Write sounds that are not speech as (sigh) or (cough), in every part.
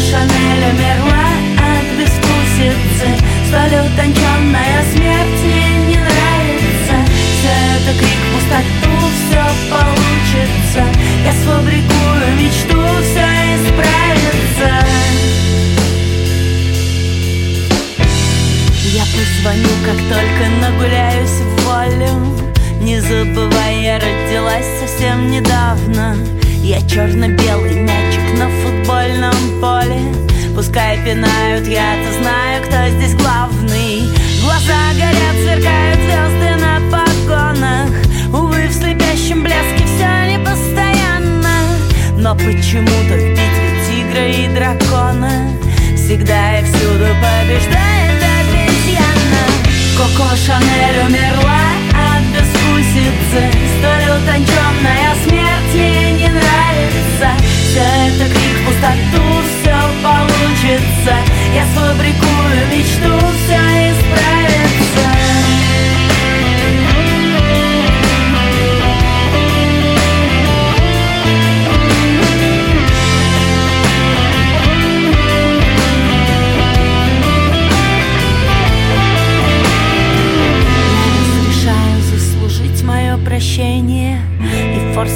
Коко Шанель умерла от безвкусицы. Столь утонченная смерть мне не нравится. Все это крик в пустоту, все получится. Я сфабрикую мечту, все исправится. Я позвоню, как только нагуляюсь в волю Не забывай, я родилась совсем недавно Я черно-белый мячик на футбольном поле. Пускай пинают, я-то знаю, кто здесь главный. Глаза горят, сверкают звезды на погонах. Увы, в слепящем блеске все непостоянно. Но почему-то в битве тигра и дракона Всегда и всюду побеждает обезьяна. Коко Шанель умерла от бескусицы. Столь утонченная смерть нравится. Все это крик в пустоту, все получится. Я сфабрикую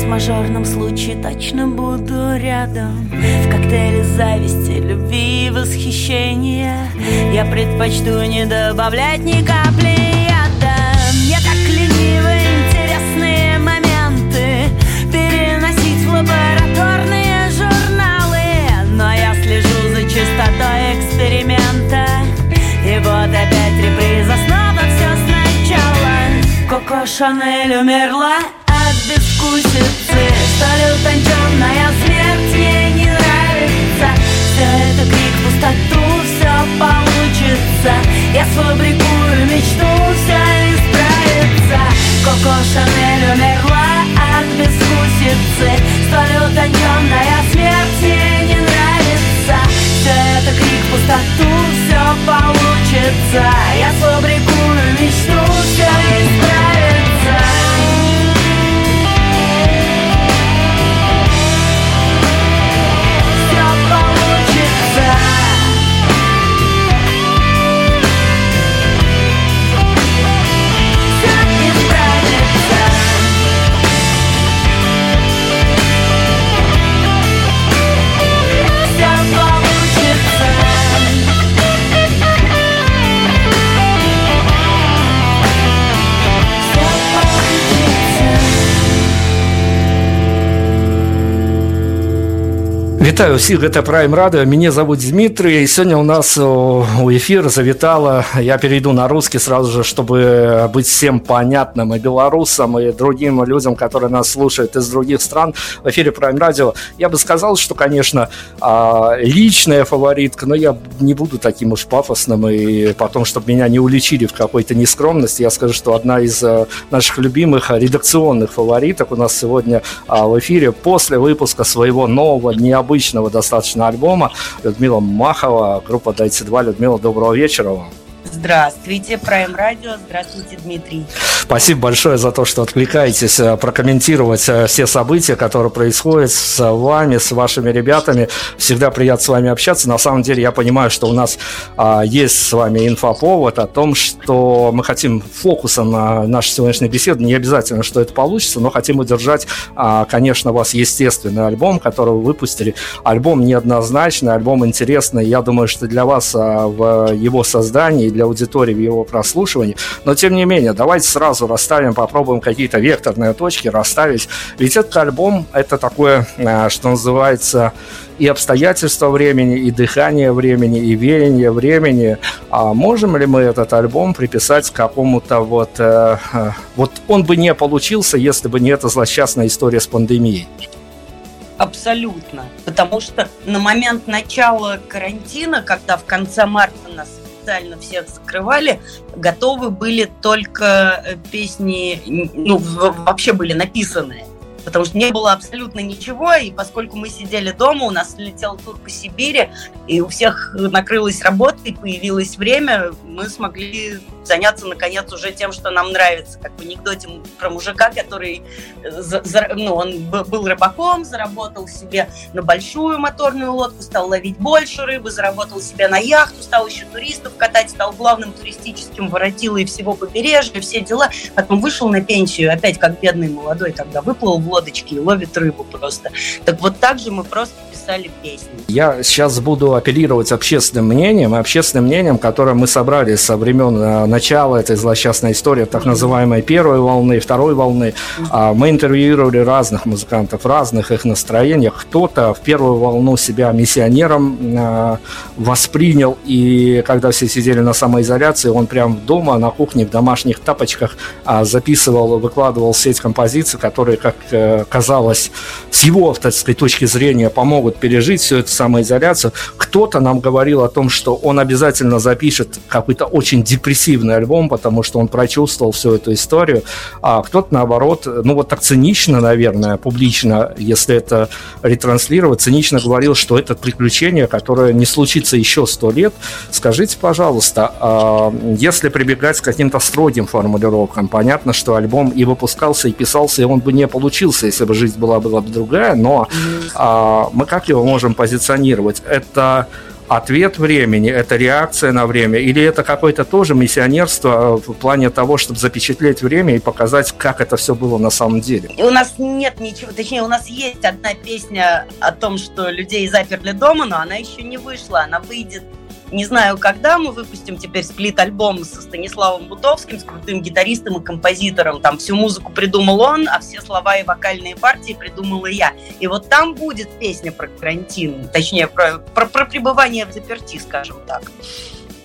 в форс-мажорном случае точно буду рядом. В коктейле зависти, любви и восхищения Я предпочту не добавлять ни капли яда. Мне так лениво интересные моменты Переносить в лабораторные журналы. Но я слежу за чистотой эксперимента. И вот опять реприза снова все сначала. Коко Шанель умерла от безвкусицы Столь утонченная смерть ей не нравится. Все это крик пустоту, все получится. Я сфабрикую мечту, все исправится. Коко умерла от безвкусицы. Столь утонченная смерть ей не нравится. Все это крик пустоту, все получится. Я сфабрикую мечту, все исправится Вітаю ўсіх гэта прайм рады мяне зовут Дмитрий и сегодня у нас у эфир завитала я перейду на русский сразу же чтобы быть всем понятным и белорусам и другим людям которые нас слушают из других стран в эфире прайм радио я бы сказал что конечно а, личная фаворитка но я не буду таким уж пафосным и потом чтобы меня не уличили в какой-то нескромности я скажу что одна из э, наших любимых редакционных фавориток у нас сегодня а, в эфире после выпуска своего нового необычного необычного достаточно альбома Людмила Махова, группа Дайте 2. Людмила, доброго вечера вам. Здравствуйте, Prime Radio. Здравствуйте, Дмитрий. Спасибо большое за то, что откликаетесь э, прокомментировать э, все события, которые происходят с вами, с вашими ребятами. Всегда приятно с вами общаться. На самом деле я понимаю, что у нас а, есть с вами инфоповод о том, что мы хотим фокусом на нашей сегодняшней беседе. Не обязательно, что это получится, но хотим удержать, а, конечно, вас естественный альбом, который вы выпустили. Альбом неоднозначный, альбом интересный. Я думаю, что для вас а, в его создании, для аудитории в его прослушивании. Но тем не менее, давайте сразу расставим, попробуем какие-то векторные точки расставить. Ведь этот альбом – это такое, э, что называется, и обстоятельства времени, и дыхание времени, и веяние времени. А можем ли мы этот альбом приписать какому-то вот... Э, э, вот он бы не получился, если бы не эта злосчастная история с пандемией. Абсолютно. Потому что на момент начала карантина, когда в конце марта нас официально всех закрывали, готовы были только э, песни, ну, вообще были написанные потому что не было абсолютно ничего, и поскольку мы сидели дома, у нас летел тур по Сибири, и у всех накрылась работа, и появилось время, мы смогли заняться, наконец, уже тем, что нам нравится. Как в анекдоте про мужика, который э, ну, он был рыбаком, заработал себе на большую моторную лодку, стал ловить больше рыбы, заработал себе на яхту, стал еще туристов катать, стал главным туристическим воротилой всего побережья, все дела. Потом вышел на пенсию, опять как бедный молодой тогда, выплыл в лодочке и ловит рыбу просто. Так вот так же мы просто писали песни. Я сейчас буду апеллировать общественным мнением, общественным мнением, которое мы собрали со времен э, начала этой злосчастной истории, так называемой первой волны, второй волны. А, мы интервьюировали разных музыкантов, разных их настроениях. Кто-то в первую волну себя миссионером э, воспринял, и когда все сидели на самоизоляции, он прям дома, на кухне, в домашних тапочках а, записывал, выкладывал сеть композиции, которые, как казалось, с его, сказать, точки зрения помогут пережить всю эту самоизоляцию. Кто-то нам говорил о том, что он обязательно запишет какой-то очень депрессивный альбом, потому что он прочувствовал всю эту историю, а кто-то наоборот, ну вот так цинично, наверное, публично, если это ретранслировать, цинично говорил, что это приключение, которое не случится еще сто лет. Скажите, пожалуйста, а если прибегать к каким-то строгим формулировкам, понятно, что альбом и выпускался, и писался, и он бы не получился, если бы жизнь была, была бы другая, но а, мы как его можем позиционировать? Это ответ времени, это реакция на время, или это какое-то тоже миссионерство в плане того, чтобы запечатлеть время и показать, как это все было на самом деле? И у нас нет ничего, точнее, у нас есть одна песня о том, что людей заперли дома, но она еще не вышла, она выйдет не знаю, когда мы выпустим теперь сплит-альбом со Станиславом Бутовским, с крутым гитаристом и композитором. Там всю музыку придумал он, а все слова и вокальные партии придумала я. И вот там будет песня про карантин, точнее, про, про, про пребывание в заперти, скажем так.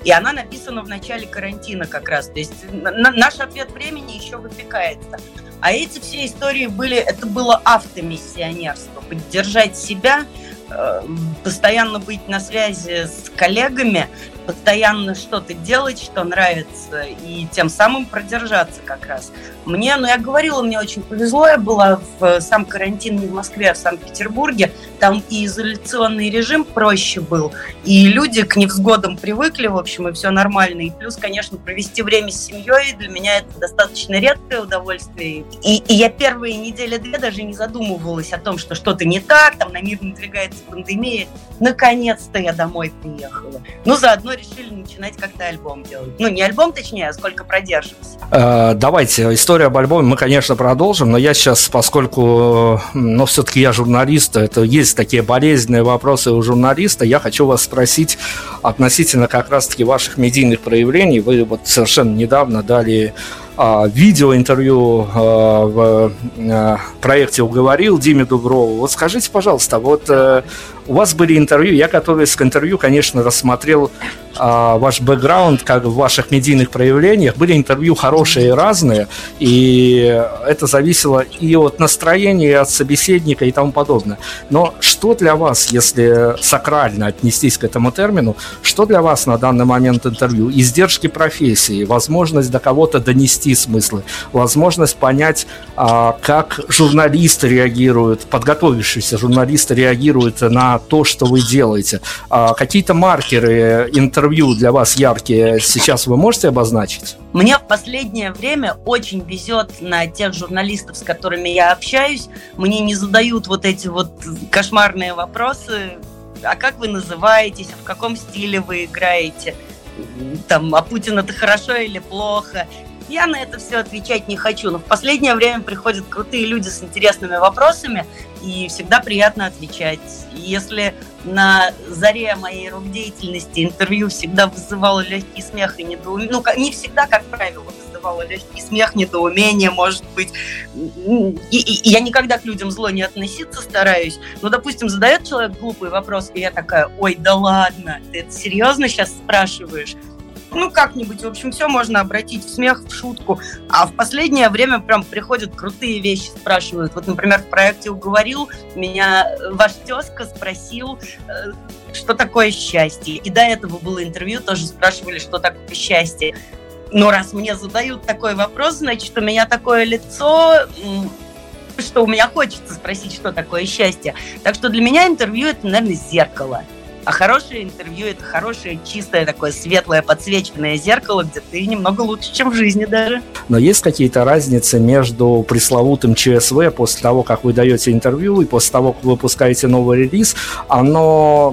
И она написана в начале карантина как раз. То есть наш ответ времени еще выпекается. А эти все истории были, это было автомиссионерство. Поддержать себя – постоянно быть на связи с коллегами, постоянно что-то делать, что нравится, и тем самым продержаться как раз. Мне, ну я говорила, мне очень повезло, я была в сам карантин не в Москве, а в Санкт-Петербурге, там и изоляционный режим проще был, и люди к невзгодам привыкли, в общем, и все нормально. И плюс, конечно, провести время с семьей для меня это достаточно редкое удовольствие. И, и я первые недели две даже не задумывалась о том, что что-то не так, там на мир надвигается пандемия. Наконец-то я домой приехала. Ну, заодно решили начинать как-то альбом делать. Ну, не альбом, точнее, а сколько продержимся. Э, давайте, историю об альбоме мы, конечно, продолжим, но я сейчас, поскольку, ну, все-таки я журналист, это есть такие болезненные вопросы у журналиста, я хочу вас спросить относительно как раз-таки ваших медийных проявлений. Вы вот совершенно недавно дали а, видеоинтервью а, в проекте «Уговорил» Диме Дуброву. Вот скажите, пожалуйста, вот э, у вас были интервью, я готовясь к интервью, конечно, рассмотрел а, ваш бэкграунд как в ваших медийных проявлениях. Были интервью хорошие и разные, и это зависело и от настроения, и от собеседника и тому подобное. Но что для вас, если сакрально отнестись к этому термину, что для вас на данный момент интервью? Издержки профессии, возможность до кого-то донести смыслы, возможность понять, а, как журналисты реагируют, подготовившиеся журналисты реагируют на то, что вы делаете. А какие-то маркеры интервью для вас яркие сейчас вы можете обозначить? Мне в последнее время очень везет на тех журналистов, с которыми я общаюсь. Мне не задают вот эти вот кошмарные вопросы. А как вы называетесь? В каком стиле вы играете? Там, а Путин это хорошо или плохо? Я на это все отвечать не хочу, но в последнее время приходят крутые люди с интересными вопросами, и всегда приятно отвечать. Если на заре моей рук деятельности интервью всегда вызывало легкий смех и недоумение, ну, не всегда, как правило, вызывало легкий смех, недоумение, может быть. И, и, я никогда к людям зло не относиться стараюсь. Но, допустим, задает человек глупый вопрос, и я такая, ой, да ладно, ты это серьезно сейчас спрашиваешь? Ну, как-нибудь. В общем, все можно обратить в смех, в шутку. А в последнее время прям приходят крутые вещи, спрашивают. Вот, например, в проекте «Уговорил» меня ваш тезка спросил, э, что такое счастье. И до этого было интервью, тоже спрашивали, что такое счастье. Но раз мне задают такой вопрос, значит, у меня такое лицо, что у меня хочется спросить, что такое счастье. Так что для меня интервью – это, наверное, зеркало – а хорошее интервью – это хорошее, чистое, такое светлое, подсвеченное зеркало, где ты немного лучше, чем в жизни даже. Но есть какие-то разницы между пресловутым ЧСВ после того, как вы даете интервью, и после того, как вы выпускаете новый релиз, оно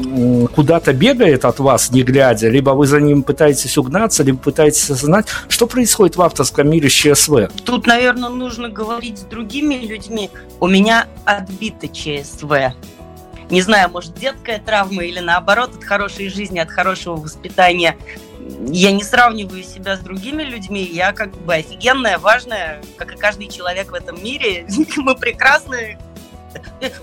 куда-то бегает от вас, не глядя, либо вы за ним пытаетесь угнаться, либо пытаетесь осознать, что происходит в авторском мире с ЧСВ? Тут, наверное, нужно говорить с другими людьми. У меня отбито ЧСВ не знаю, может, детская травма или наоборот от хорошей жизни, от хорошего воспитания. Я не сравниваю себя с другими людьми, я как бы офигенная, важная, как и каждый человек в этом мире. (laughs) Мы прекрасны.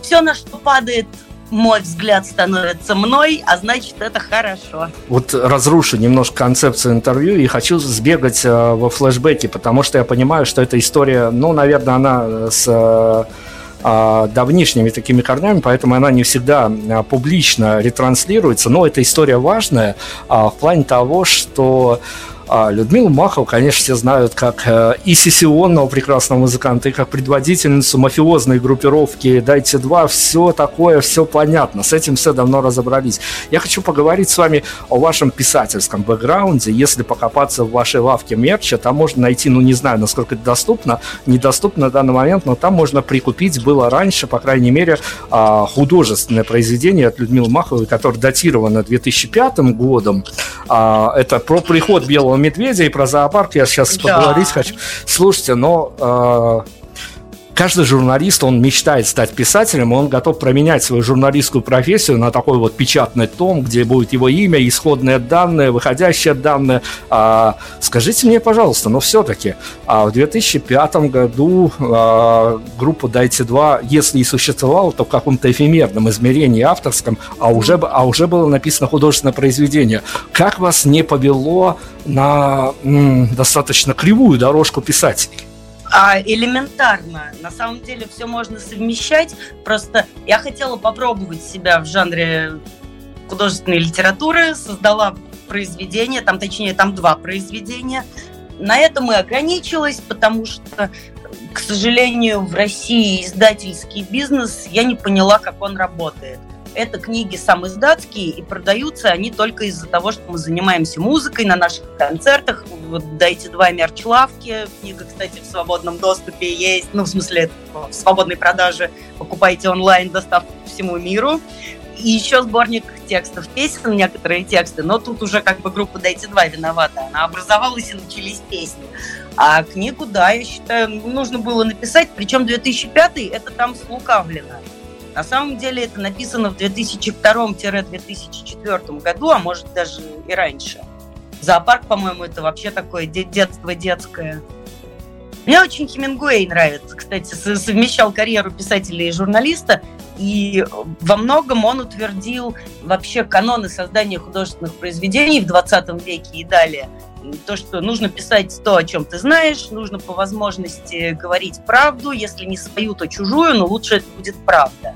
Все, на что падает мой взгляд становится мной, а значит это хорошо. Вот разрушу немножко концепцию интервью и хочу сбегать э, во флешбеке, потому что я понимаю, что эта история, ну, наверное, она с э, давнишними такими корнями, поэтому она не всегда а, публично ретранслируется. Но эта история важная а, в плане того, что а Людмилу Махову, конечно, все знают как э, и сессионного прекрасного музыканта, и как предводительницу мафиозной группировки «Дайте два», все такое, все понятно, с этим все давно разобрались. Я хочу поговорить с вами о вашем писательском бэкграунде. Если покопаться в вашей лавке мерча, там можно найти, ну не знаю, насколько это доступно, недоступно на данный момент, но там можно прикупить, было раньше, по крайней мере, а, художественное произведение от Людмилы Маховой, которое датировано 2005 годом. А, это про приход Белого медведя и про зоопарк я сейчас да. поговорить хочу. Слушайте, но э, каждый журналист, он мечтает стать писателем, он готов променять свою журналистскую профессию на такой вот печатный том, где будет его имя, исходные данные, выходящие данные. А, скажите мне, пожалуйста, но все-таки а в 2005 году а, группа Дайте 2, если и существовала, то в каком-то эфемерном измерении авторском, а уже, а уже было написано художественное произведение. Как вас не повело на м, достаточно кривую дорожку писателей? А, элементарно. На самом деле все можно совмещать. Просто я хотела попробовать себя в жанре художественной литературы, создала произведение, там точнее там два произведения. На этом и ограничилась, потому что, к сожалению, в России издательский бизнес, я не поняла, как он работает. Это книги сам издатские, и продаются они только из-за того, что мы занимаемся музыкой на наших концертах. Вот дайте два мерч-лавки. Книга, кстати, в свободном доступе есть. Ну, в смысле, в свободной продаже. Покупайте онлайн доставку всему миру. И еще сборник текстов песен, некоторые тексты, но тут уже как бы группа «Дайте два» виновата. Она образовалась и начались песни. А книгу, да, я считаю, нужно было написать, причем 2005 это там слукавлено. На самом деле это написано в 2002-2004 году, а может даже и раньше. Зоопарк, по-моему, это вообще такое детство детское. Мне очень Хемингуэй нравится, кстати, совмещал карьеру писателя и журналиста, и во многом он утвердил вообще каноны создания художественных произведений в 20 веке и далее – то, что нужно писать то, о чем ты знаешь, нужно по возможности говорить правду, если не свою, то чужую, но лучше это будет правда.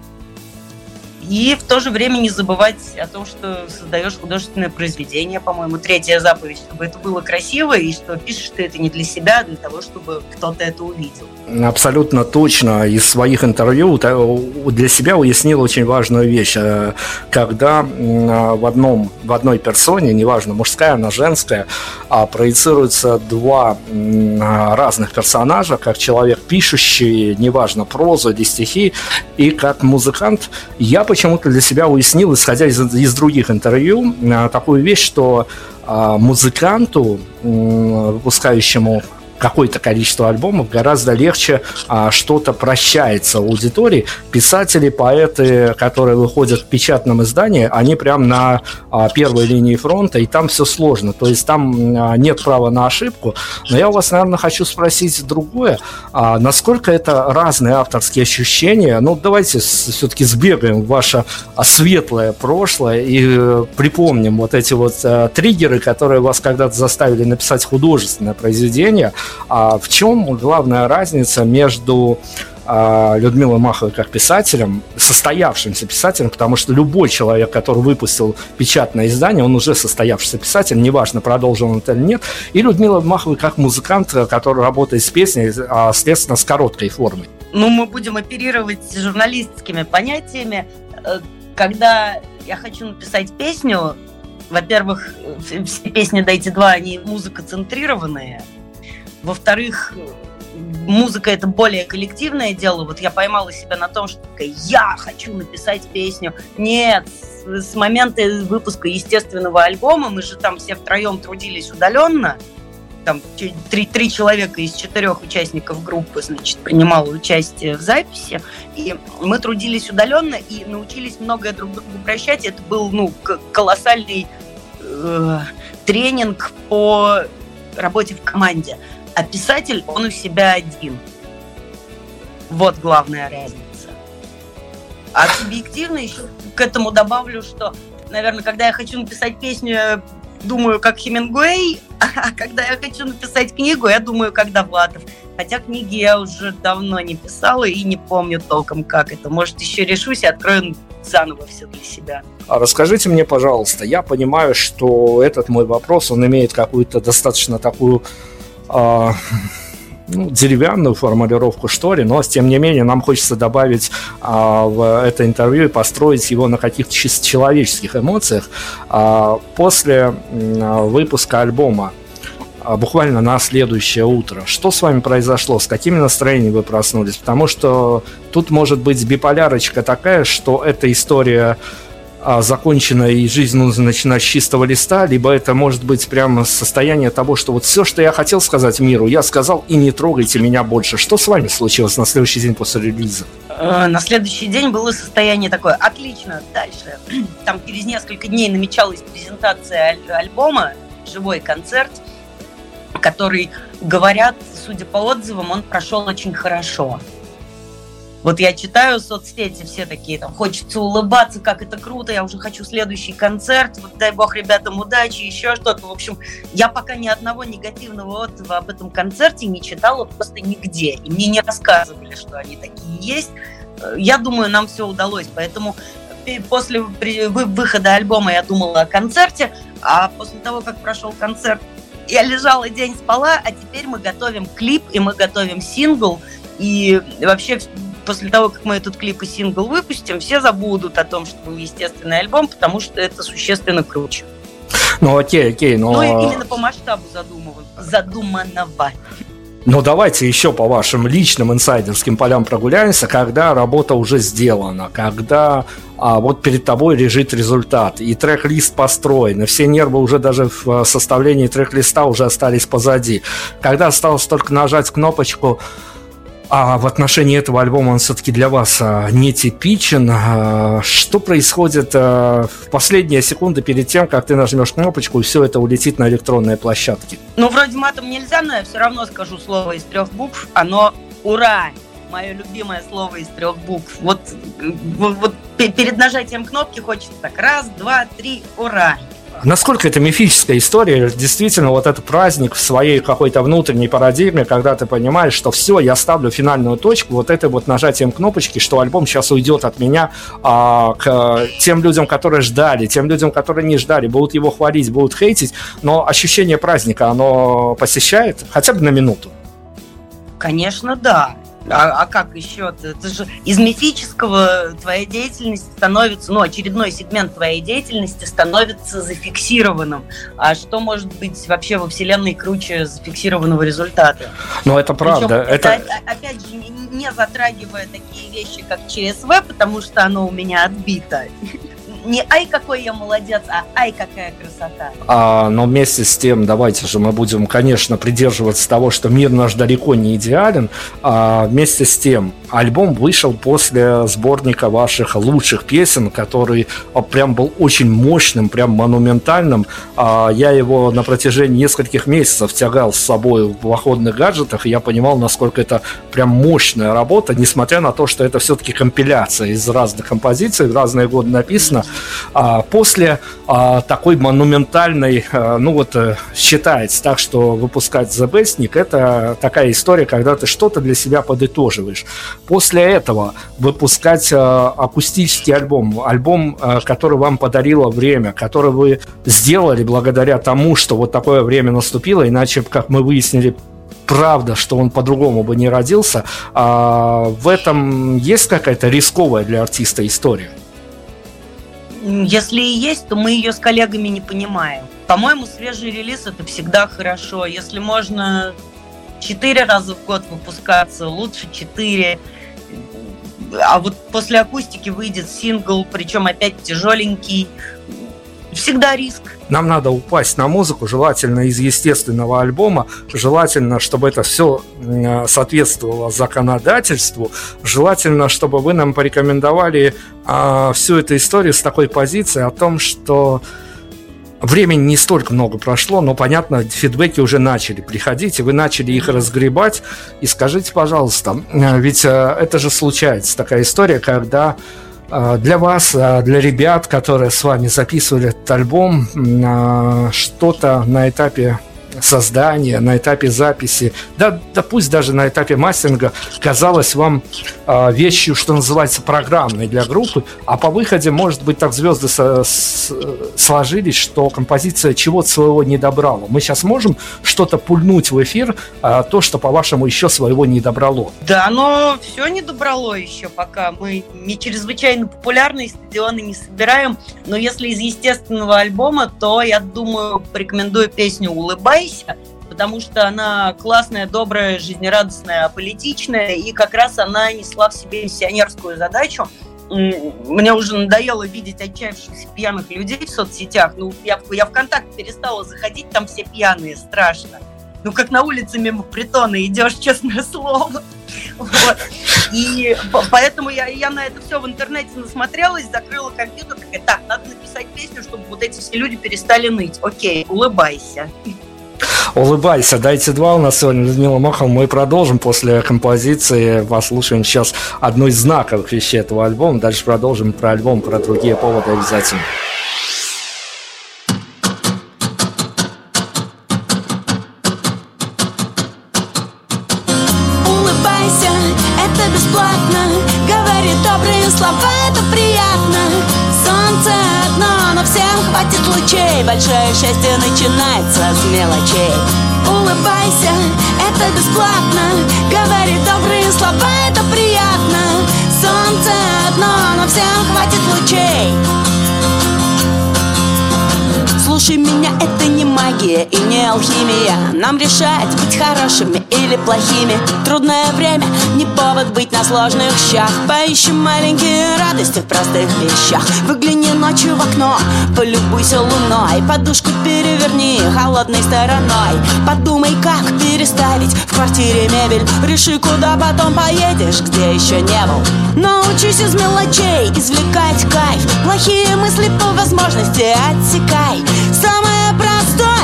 И в то же время не забывать о том, что создаешь художественное произведение, по-моему, третья заповедь, чтобы это было красиво, и что пишешь ты это не для себя, а для того, чтобы кто-то это увидел. Абсолютно точно. Из своих интервью для себя уяснил очень важную вещь. Э, когда в, одном, в одной персоне, неважно, мужская, она женская, а проецируются два разных персонажа, как человек пишущий, неважно, прозу стихи, и как музыкант, я почему-то для себя уяснил, исходя из, из других интервью, э, такую вещь, что а, музыканту, выпускающему какое-то количество альбомов, гораздо легче а, что-то прощается аудитории. Писатели, поэты, которые выходят в печатном издании, они прям на а, первой линии фронта, и там все сложно. То есть там а, нет права на ошибку. Но я у вас, наверное, хочу спросить другое. А, насколько это разные авторские ощущения? Ну, давайте все-таки сбегаем в ваше а, светлое прошлое и э, припомним вот эти вот а, триггеры, которые вас когда-то заставили написать художественное произведение – а в чем главная разница между а, Людмилой Маховой как писателем, состоявшимся писателем, потому что любой человек, который выпустил печатное издание, он уже состоявшийся писатель, неважно, продолжил он это или нет, и Людмила Маховой как музыкант, который работает с песней, а, следственно, с короткой формой. Ну, мы будем оперировать журналистскими понятиями. Э, когда я хочу написать песню, во-первых, все песни «Дайте два», они музыкоцентрированные, во-вторых, музыка это более коллективное дело. Вот я поймала себя на том, что я хочу написать песню. Нет, с, момента выпуска естественного альбома мы же там все втроем трудились удаленно. Там три, три человека из четырех участников группы, значит, принимало участие в записи. И мы трудились удаленно и научились многое друг другу прощать. Это был, ну, колоссальный э, тренинг по работе в команде а писатель, он у себя один. Вот главная разница. А субъективно еще к этому добавлю, что, наверное, когда я хочу написать песню, я думаю, как Хемингуэй, (laughs) а когда я хочу написать книгу, я думаю, как Довлатов. Хотя книги я уже давно не писала и не помню толком, как это. Может, еще решусь и открою заново все для себя. А расскажите мне, пожалуйста, я понимаю, что этот мой вопрос, он имеет какую-то достаточно такую а, (laughs) ну, деревянную формулировку, что ли, но тем не менее нам хочется добавить а, в это интервью и построить его на каких-то чисто человеческих эмоциях. А, после а, выпуска альбома а, буквально на следующее утро. Что с вами произошло? С какими настроениями вы проснулись? Потому что тут может быть биполярочка такая, что эта история а, и жизнь нужно начинать с чистого листа, либо это может быть прямо состояние того, что вот все, что я хотел сказать миру, я сказал, и не трогайте меня больше. Что с вами случилось на следующий день после релиза? Э, на следующий день было состояние такое, отлично, дальше. (clears throat) Там через несколько дней намечалась презентация аль- альбома, живой концерт, который, говорят, судя по отзывам, он прошел очень хорошо. Вот я читаю соцсети, все такие, там, хочется улыбаться, как это круто, я уже хочу следующий концерт, вот дай бог ребятам удачи, еще что-то. В общем, я пока ни одного негативного отзыва об этом концерте не читала просто нигде. И мне не рассказывали, что они такие есть. Я думаю, нам все удалось, поэтому после выхода альбома я думала о концерте, а после того, как прошел концерт, я лежала день спала, а теперь мы готовим клип и мы готовим сингл. И вообще после того, как мы этот клип и сингл выпустим, все забудут о том, что был естественный альбом, потому что это существенно круче. Ну окей, окей, но... Ну именно по масштабу задумыван, задуманного. Ну давайте еще по вашим личным инсайдерским полям прогуляемся, когда работа уже сделана, когда а, вот перед тобой лежит результат, и трек-лист построен, и все нервы уже даже в а, составлении трек-листа уже остались позади. Когда осталось только нажать кнопочку а в отношении этого альбома он все-таки для вас а, нетипичен. А, что происходит а, в последние секунды перед тем, как ты нажмешь кнопочку, и все это улетит на электронные площадки? Ну, вроде матом нельзя, но я все равно скажу слово из трех букв. Оно «Ура!» Мое любимое слово из трех букв. Вот, вот, вот перед нажатием кнопки хочется так раз, два, три, ура! Насколько это мифическая история, действительно, вот этот праздник в своей какой-то внутренней парадигме, когда ты понимаешь, что все, я ставлю финальную точку, вот это вот нажатием кнопочки, что альбом сейчас уйдет от меня а, к тем людям, которые ждали, тем людям, которые не ждали, будут его хвалить, будут хейтить, но ощущение праздника, оно посещает хотя бы на минуту. Конечно, да. А, а как еще? Это же из мифического твоя деятельность становится, ну, очередной сегмент твоей деятельности становится зафиксированным. А что может быть вообще во Вселенной круче зафиксированного результата? Ну, это правда. Причем это, это, опять же, не затрагивая такие вещи, как ЧСВ, потому что оно у меня отбито не ай, какой я молодец, а ай, какая красота. А, но вместе с тем, давайте же мы будем, конечно, придерживаться того, что мир наш далеко не идеален. А вместе с тем, альбом вышел после сборника ваших лучших песен, который а, прям был очень мощным, прям монументальным. А, я его на протяжении нескольких месяцев тягал с собой в походных гаджетах, и я понимал, насколько это прям мощная работа, несмотря на то, что это все-таки компиляция из разных композиций, в разные годы написано. А, после а, такой монументальной, а, ну вот э, считается так, что выпускать The Bestnik это такая история, когда ты что-то для себя подытоживаешь. После этого выпускать акустический альбом, альбом, который вам подарило время, который вы сделали благодаря тому, что вот такое время наступило, иначе, как мы выяснили, правда, что он по-другому бы не родился. А в этом есть какая-то рисковая для артиста история? Если и есть, то мы ее с коллегами не понимаем. По-моему, свежий релиз это всегда хорошо. Если можно четыре раза в год выпускаться, лучше четыре. А вот после акустики выйдет сингл, причем опять тяжеленький. Всегда риск. Нам надо упасть на музыку, желательно из естественного альбома, желательно, чтобы это все соответствовало законодательству, желательно, чтобы вы нам порекомендовали а, всю эту историю с такой позиции о том, что Времени не столько много прошло, но, понятно, фидбэки уже начали приходить, и вы начали их разгребать. И скажите, пожалуйста, ведь э, это же случается, такая история, когда для вас, а, для ребят, которые с вами записывали этот альбом, а, что-то на этапе создания, на этапе записи, да, да пусть даже на этапе мастеринга казалось вам э, вещью, что называется, программной для группы, а по выходе, может быть, так звезды со, с, сложились, что композиция чего-то своего не добрала. Мы сейчас можем что-то пульнуть в эфир, э, то, что, по-вашему, еще своего не добрало. Да, но все не добрало еще пока. Мы не чрезвычайно популярные, стадионы не собираем, но если из естественного альбома, то, я думаю, порекомендую песню «Улыбай», «Улыбайся», потому что она классная, добрая, жизнерадостная, политичная, и как раз она несла в себе миссионерскую задачу. Мне уже надоело видеть отчаявшихся пьяных людей в соцсетях. Ну, я, я в перестала заходить, там все пьяные, страшно. Ну, как на улице мимо притона идешь, (laughs) честное слово. Вот. И поэтому я, я на это все в интернете насмотрелась, закрыла компьютер, такая, так, надо написать песню, чтобы вот эти все люди перестали ныть. Окей, улыбайся. Улыбайся, дайте два. У нас сегодня Людмила Мохова. Мы продолжим после композиции. Послушаем сейчас одну из знаковых вещей этого альбома. Дальше продолжим про альбом, про другие поводы обязательно. Улыбайся, это бесплатно. Говори добрые слова, хватит лучей Большое счастье начинается с мелочей. Улыбайся, это бесплатно. Говори добрые слова, это приятно. Солнце одно, но всем хватит лучей Слушай меня, это не магия и не алхимия. Нам решать, быть хорошими или плохими. Трудное время, не повод быть на сложных щах. Поищем маленькие радости в простых вещах. Выгляни ночью в окно, полюбуйся луной. Подушку переверни холодной стороной. Подумай, как переставить в квартире мебель. Реши, куда потом поедешь, где еще не был. Научись из мелочей извлекать кайф. Плохие мысли по возможности отсекай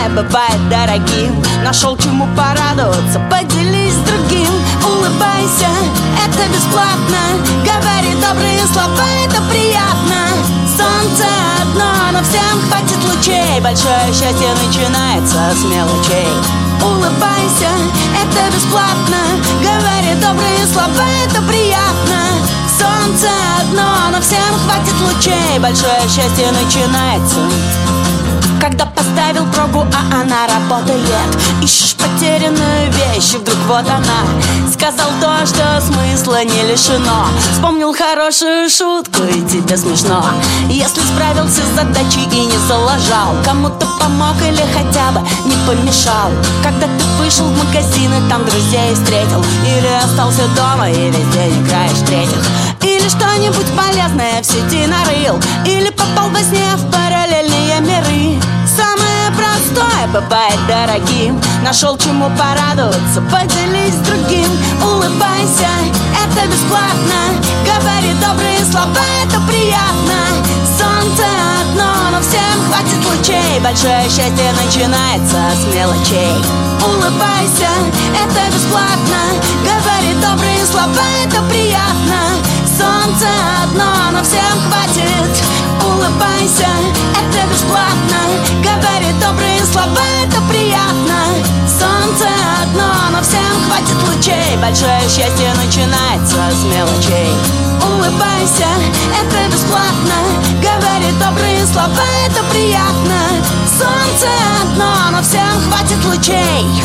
простое бывает дорогим Нашел чему порадоваться, поделись с другим. Улыбайся, это бесплатно. Говори добрые слова, это приятно. Солнце одно, но всем хватит лучей. Большое счастье начинается с мелочей. Улыбайся, это бесплатно. Говори добрые слова, это приятно. Солнце одно, но всем хватит лучей. Большое счастье начинается когда поставил пробу, а она работает. Ищешь потерянную вещь, и вдруг вот она. Сказал то, что смысла не лишено. Вспомнил хорошую шутку, и тебе смешно. Если справился с задачей и не залажал Кому-то помог или хотя бы не помешал. Когда ты вышел в магазин и там друзей встретил Или остался дома и весь день играешь третьих Или что-нибудь полезное в сети нарыл Или попал во сне в параллельные миры. Самое простое бывает дорогим. Нашел чему порадоваться, поделись с другим. Улыбайся, это бесплатно. Говори добрые слова, это приятно. Солнце но всем хватит лучей. Большое счастье начинается с мелочей. Улыбайся, это бесплатно. Говори добрые слова, это приятно. Солнце одно, но всем хватит. Улыбайся, это бесплатно. Говори добрые слова, это приятно. Солнце одно, но всем хватит лучей. Большое счастье начинается с мелочей. Улыбайся, это бесплатно слова, это приятно. Солнце одно, но всем хватит лучей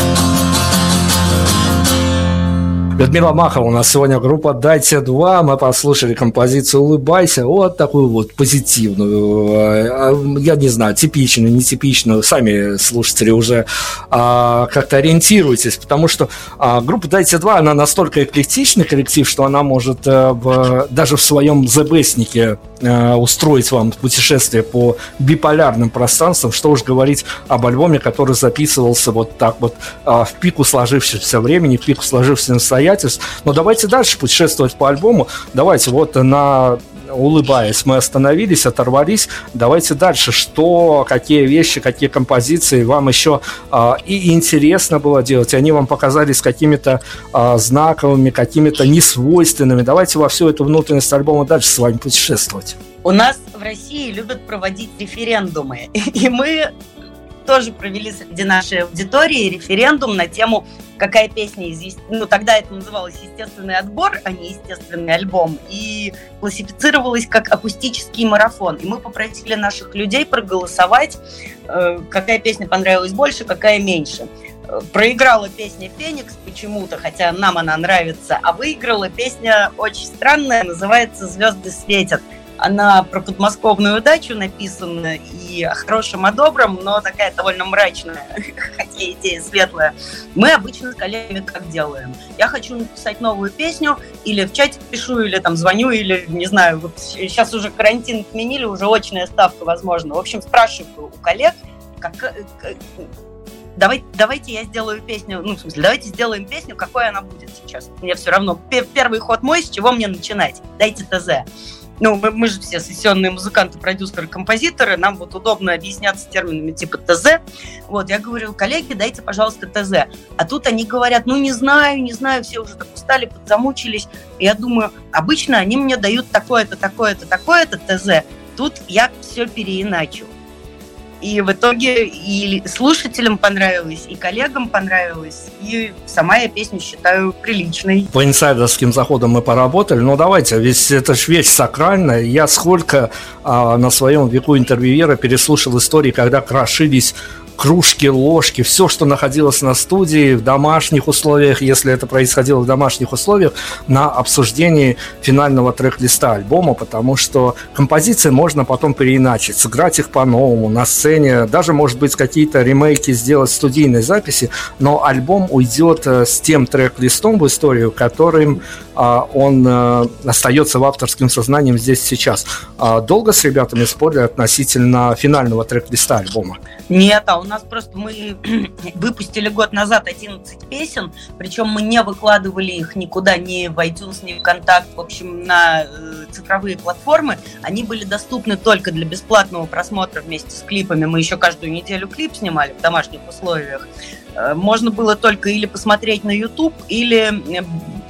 Людмила Махова у нас сегодня группа «Дайте два». Мы послушали композицию «Улыбайся». Вот такую вот позитивную, э, я не знаю, типичную, нетипичную. Сами слушатели уже а, как-то ориентируйтесь, потому что а, группа «Дайте два», она настолько эклектичный коллектив, что она может а, в, даже в своем ЗБСнике а, устроить вам путешествие по биполярным пространствам, что уж говорить об альбоме, который записывался вот так вот а, в пику сложившегося времени, в пику сложившегося настояния обстоятельств. Но давайте дальше путешествовать по альбому. Давайте вот на улыбаясь, мы остановились, оторвались. Давайте дальше. Что, какие вещи, какие композиции вам еще а, и интересно было делать? Они вам показались какими-то а, знаковыми, какими-то несвойственными. Давайте во всю эту внутренность альбома дальше с вами путешествовать. У нас в России любят проводить референдумы. (laughs) И мы тоже провели среди нашей аудитории референдум на тему какая песня из... Ну, тогда это называлось естественный отбор, а не естественный альбом. И классифицировалось как акустический марафон. И мы попросили наших людей проголосовать, э, какая песня понравилась больше, какая меньше. Э, проиграла песня «Феникс» почему-то, хотя нам она нравится, а выиграла песня очень странная, называется «Звезды светят». Она про подмосковную дачу написана и о хорошем, о добром, но такая довольно мрачная, (laughs) хотя идея светлая. Мы обычно с коллегами как делаем? Я хочу написать новую песню, или в чате пишу, или там звоню, или, не знаю, вот сейчас уже карантин отменили, уже очная ставка, возможно. В общем, спрашиваю у коллег, как, э, давайте, давайте я сделаю песню, ну, в смысле, давайте сделаем песню, какой она будет сейчас. Мне все равно, первый ход мой, с чего мне начинать? Дайте ТЗ ну, мы, мы же все сессионные музыканты, продюсеры, композиторы, нам вот удобно объясняться терминами типа ТЗ. Вот, я говорю, коллеги, дайте, пожалуйста, ТЗ. А тут они говорят, ну, не знаю, не знаю, все уже так устали, подзамучились. И я думаю, обычно они мне дают такое-то, такое-то, такое-то ТЗ. Тут я все переиначу. И в итоге и слушателям понравилось, и коллегам понравилось, и сама я песню считаю приличной. По инсайдерским заходам мы поработали, но давайте, ведь это же вещь сакральная. Я сколько а, на своем веку интервьюера переслушал истории, когда крошились кружки, ложки, все, что находилось на студии в домашних условиях, если это происходило в домашних условиях, на обсуждении финального трек-листа альбома, потому что композиции можно потом переиначить, сыграть их по-новому на сцене, даже, может быть, какие-то ремейки сделать студийной записи, но альбом уйдет э, с тем трек-листом в историю, которым он э, остается в авторском сознании здесь сейчас. А долго с ребятами спорили относительно финального трек-листа альбома? Нет, а у нас просто мы (clears throat) выпустили год назад 11 песен, причем мы не выкладывали их никуда, ни в iTunes, ни в Контакт, в общем, на э, цифровые платформы. Они были доступны только для бесплатного просмотра вместе с клипами. Мы еще каждую неделю клип снимали в домашних условиях. Э, можно было только или посмотреть на YouTube, или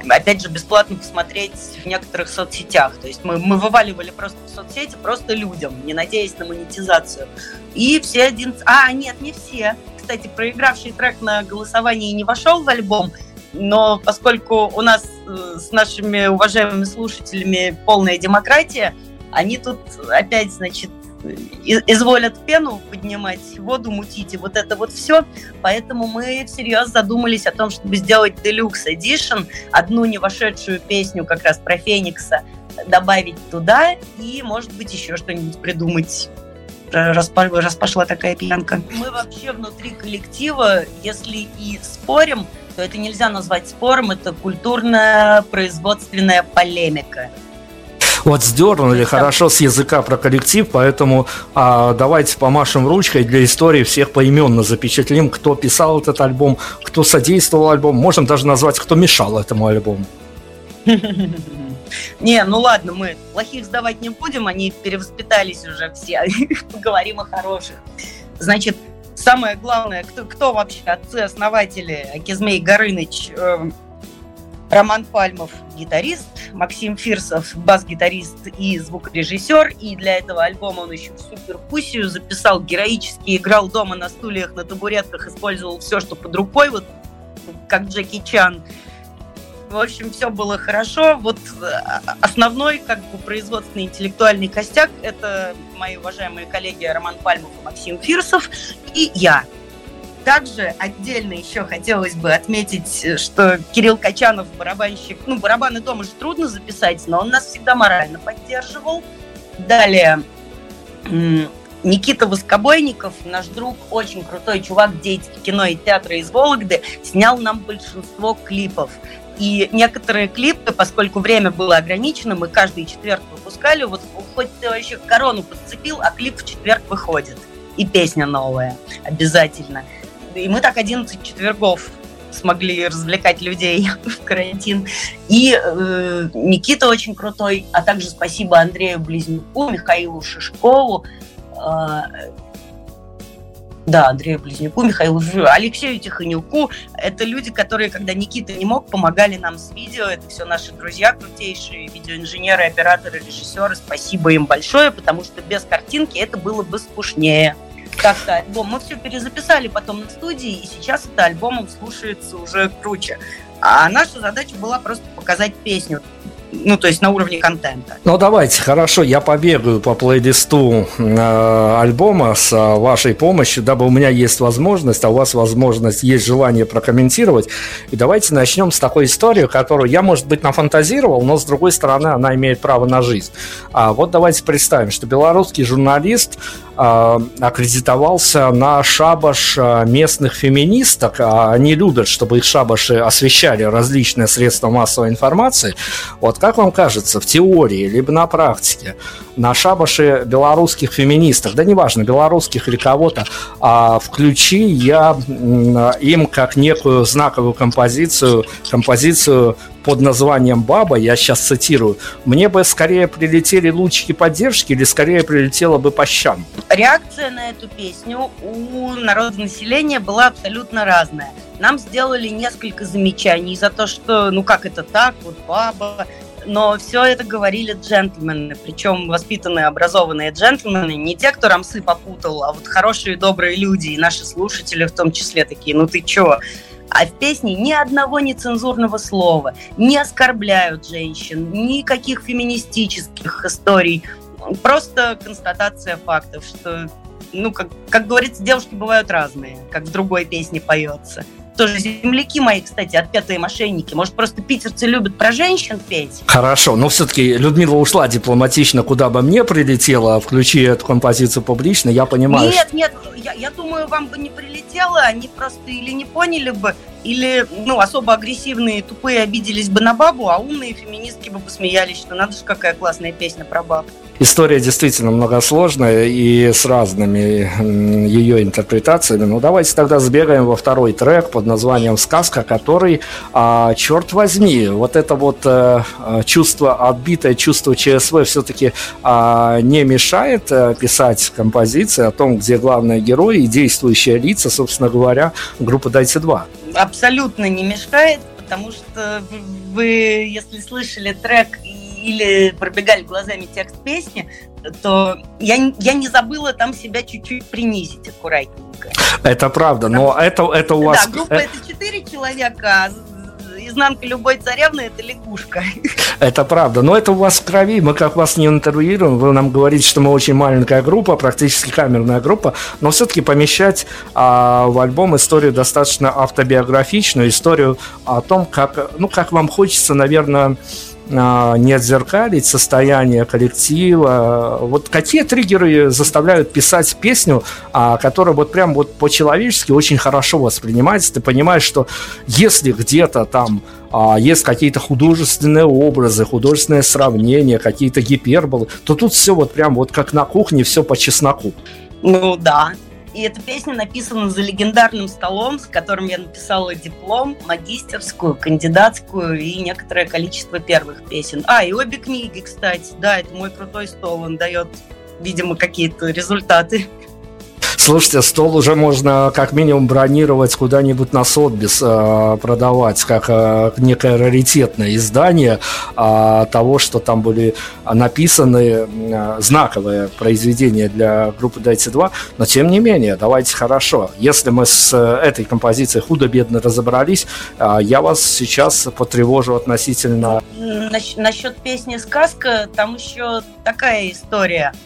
опять же, бесплатно посмотреть в некоторых соцсетях. То есть мы, мы вываливали просто в соцсети, просто людям, не надеясь на монетизацию. И все один... А, нет, не все. Кстати, проигравший трек на голосовании не вошел в альбом, но поскольку у нас э, с нашими уважаемыми слушателями полная демократия, они тут опять, значит, изволят пену поднимать, воду мутить и вот это вот все. Поэтому мы всерьез задумались о том, чтобы сделать Deluxe Edition, одну не вошедшую песню как раз про Феникса, добавить туда и, может быть, еще что-нибудь придумать раз, раз пошла такая пьянка. Мы вообще внутри коллектива, если и спорим, то это нельзя назвать спором, это культурная производственная полемика. Вот сдернули хорошо с языка про коллектив, поэтому а, давайте помашем ручкой для истории всех поименно запечатлим, кто писал этот альбом, кто содействовал альбому, можем даже назвать, кто мешал этому альбому. (laughs) Не, ну ладно, мы плохих сдавать не будем, они перевоспитались уже все, (laughs) поговорим о хороших. Значит, самое главное, кто, кто вообще отцы-основатели Акизмей Горыныч, э, Роман Пальмов – гитарист, Максим Фирсов – бас-гитарист и звукорежиссер. И для этого альбома он еще супер пусью записал героически, играл дома на стульях, на табуретках, использовал все, что под рукой, вот как Джеки Чан. В общем, все было хорошо. Вот э, основной как бы производственный интеллектуальный костяк – это мои уважаемые коллеги Роман Пальмов и Максим Фирсов и я – также отдельно еще хотелось бы отметить, что Кирилл Качанов, барабанщик, ну, барабаны дома же трудно записать, но он нас всегда морально поддерживал. Далее, Никита Воскобойников, наш друг, очень крутой чувак, деятель кино и театра из Вологды, снял нам большинство клипов. И некоторые клипы, поскольку время было ограничено, мы каждый четверг выпускали, вот хоть ты вообще корону подцепил, а клип в четверг выходит. И песня новая обязательно. И мы так 11 четвергов смогли развлекать людей (laughs) в карантин. И э, Никита очень крутой, а также спасибо Андрею Близнюку, Михаилу Шишкову, э, да, Андрею Близнюку, Михаилу Алексею Тихонюку. Это люди, которые, когда Никита не мог, помогали нам с видео. Это все наши друзья крутейшие, видеоинженеры, операторы, режиссеры. Спасибо им большое, потому что без картинки это было бы скучнее как-то альбом. Мы все перезаписали потом на студии, и сейчас это альбомом слушается уже круче. А наша задача была просто показать песню ну, то есть на уровне контента. Ну, давайте, хорошо, я побегаю по плейлисту э, альбома с э, вашей помощью, дабы у меня есть возможность, а у вас возможность, есть желание прокомментировать. И давайте начнем с такой истории, которую я, может быть, нафантазировал, но, с другой стороны, она имеет право на жизнь. А вот давайте представим, что белорусский журналист э, аккредитовался на шабаш э, местных феминисток. А они любят, чтобы их шабаши освещали различные средства массовой информации. Вот как вам кажется, в теории, либо на практике, на шабаше белорусских феминисток, да неважно, белорусских или кого-то, а включи я им как некую знаковую композицию, композицию под названием «Баба», я сейчас цитирую, мне бы скорее прилетели лучики поддержки или скорее прилетело бы по щам? Реакция на эту песню у народонаселения была абсолютно разная. Нам сделали несколько замечаний за то, что, ну как это так, вот баба, но все это говорили джентльмены, причем воспитанные, образованные джентльмены, не те, кто рамсы попутал, а вот хорошие, добрые люди, и наши слушатели в том числе такие, ну ты чё? А в песне ни одного нецензурного слова, не оскорбляют женщин, никаких феминистических историй, просто констатация фактов, что, ну, как, как говорится, девушки бывают разные, как в другой песне поется тоже земляки мои, кстати, отпятые мошенники. Может, просто питерцы любят про женщин петь? Хорошо, но все-таки Людмила ушла дипломатично, куда бы мне прилетела, включи эту композицию публично, я понимаю. Нет, нет, я, я думаю, вам бы не прилетело, они просто или не поняли бы, или, ну, особо агрессивные, тупые обиделись бы на бабу, а умные феминистки бы посмеялись, что надо же, какая классная песня про бабу. История действительно многосложная и с разными ее интерпретациями. Ну, давайте тогда сбегаем во второй трек под названием «Сказка», который, а, черт возьми, вот это вот а, чувство, отбитое чувство ЧСВ все-таки а, не мешает а, писать композиции о том, где главные герои и действующие лица, собственно говоря, группы «Дайте два». Абсолютно не мешает, потому что вы, если слышали трек или пробегали глазами текст песни, то я, я не забыла там себя чуть-чуть принизить аккуратненько. Это правда, но это, это у вас... Да, группа это четыре человека, а изнанка любой царевны – это лягушка. Это правда. Но это у вас в крови. Мы как вас не интервьюируем. Вы нам говорите, что мы очень маленькая группа, практически камерная группа. Но все-таки помещать а, в альбом историю достаточно автобиографичную, историю о том, как, ну, как вам хочется, наверное, не отзеркалить состояние коллектива. Вот какие триггеры заставляют писать песню, а, которая вот прям вот по-человечески очень хорошо воспринимается. Ты понимаешь, что если где-то там а, есть какие-то художественные образы, художественные сравнения, какие-то гиперболы, то тут все вот прям вот как на кухне, все по чесноку. Ну да, и эта песня написана за легендарным столом, с которым я написала диплом, магистерскую, кандидатскую и некоторое количество первых песен. А, и обе книги, кстати. Да, это мой крутой стол, он дает, видимо, какие-то результаты. Слушайте, стол уже можно как минимум бронировать куда-нибудь на Сотбис, э, продавать, как э, некое раритетное издание э, того, что там были написаны знаковые произведения для группы Дайте 2. Но тем не менее, давайте хорошо. Если мы с э, этой композицией худо-бедно разобрались, я вас сейчас потревожу относительно... Насчет песни «Сказка» там еще такая история –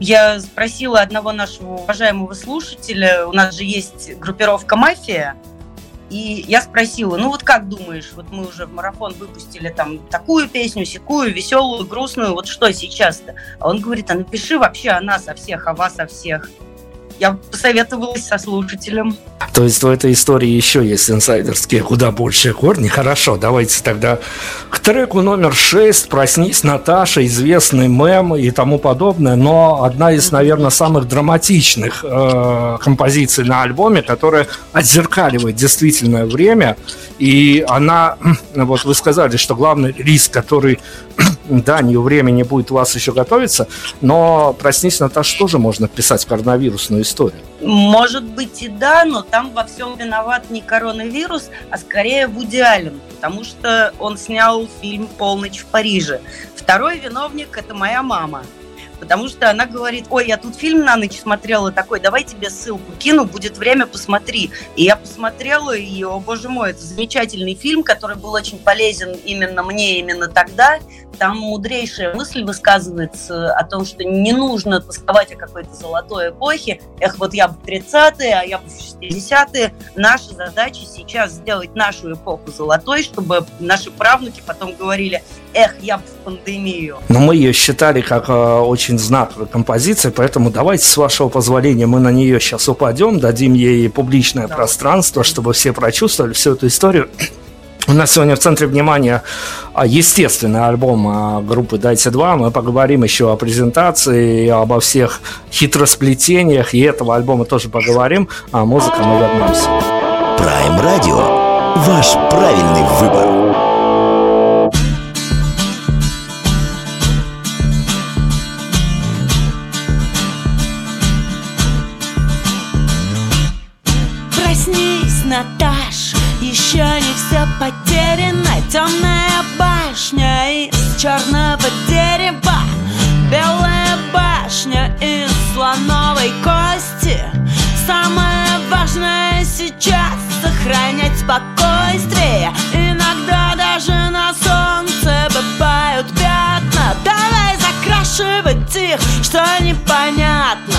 я спросила одного нашего уважаемого слушателя, у нас же есть группировка «Мафия», и я спросила, ну вот как думаешь, вот мы уже в марафон выпустили там такую песню, секую, веселую, грустную, вот что сейчас-то? А он говорит, а напиши вообще о нас, о всех, о вас, о всех я посоветовалась со слушателем. То есть в этой истории еще есть инсайдерские куда большие корни. Хорошо, давайте тогда к треку номер шесть «Проснись, Наташа», известный мем и тому подобное, но одна из, наверное, самых драматичных э, композиций на альбоме, которая отзеркаливает действительное время, и она, вот вы сказали, что главный риск, который (clears throat) данью времени будет у вас еще готовиться, но «Проснись, Наташа» тоже можно вписать в коронавирусную историю. Может быть и да, но там во всем виноват не коронавирус, а скорее Вуди Аллен, потому что он снял фильм «Полночь в Париже». Второй виновник – это моя мама – потому что она говорит, ой, я тут фильм на ночь смотрела такой, давай тебе ссылку кину, будет время, посмотри. И я посмотрела, и, о боже мой, это замечательный фильм, который был очень полезен именно мне, именно тогда. Там мудрейшая мысль высказывается о том, что не нужно тосковать о какой-то золотой эпохе. Эх, вот я в 30-е, а я в 60-е. Наша задача сейчас сделать нашу эпоху золотой, чтобы наши правнуки потом говорили, эх, я бы в пандемию. Но мы ее считали как э, очень знаковой композицией, поэтому давайте, с вашего позволения, мы на нее сейчас упадем, дадим ей публичное да. пространство, чтобы все прочувствовали всю эту историю. (clears throat) У нас сегодня в центре внимания а, естественный альбом а, группы Дайте 2. Мы поговорим еще о презентации, обо всех хитросплетениях, и этого альбома тоже поговорим. А музыка мы вернемся. Prime Radio. Ваш правильный выбор. Потеряна темная башня из черного дерева. Белая башня из слоновой кости. Самое важное сейчас сохранять спокойствие. Иногда даже на солнце бывают пятна. Давай закрашивать их, что непонятно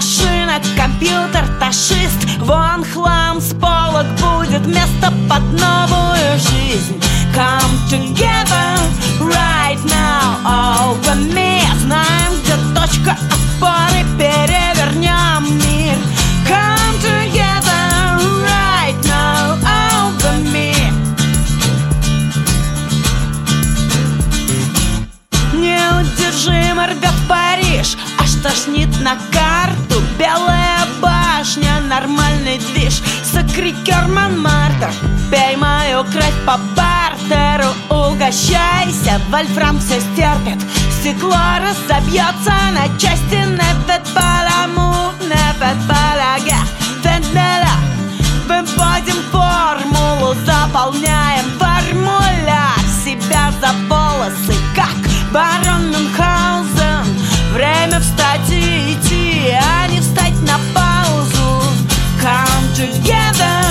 машина, компьютер, ташист. Вон хлам с полок будет место под новую жизнь. Come together right now over me Знаем, Франция стерпит. Стекло разобьется на части. Невет паламу, невет палаге Вендела Выводим формулу, заполняем формуляр. Себя за волосы, как барон Мюнхгаузен Время встать и идти, а не встать на паузу. Come together.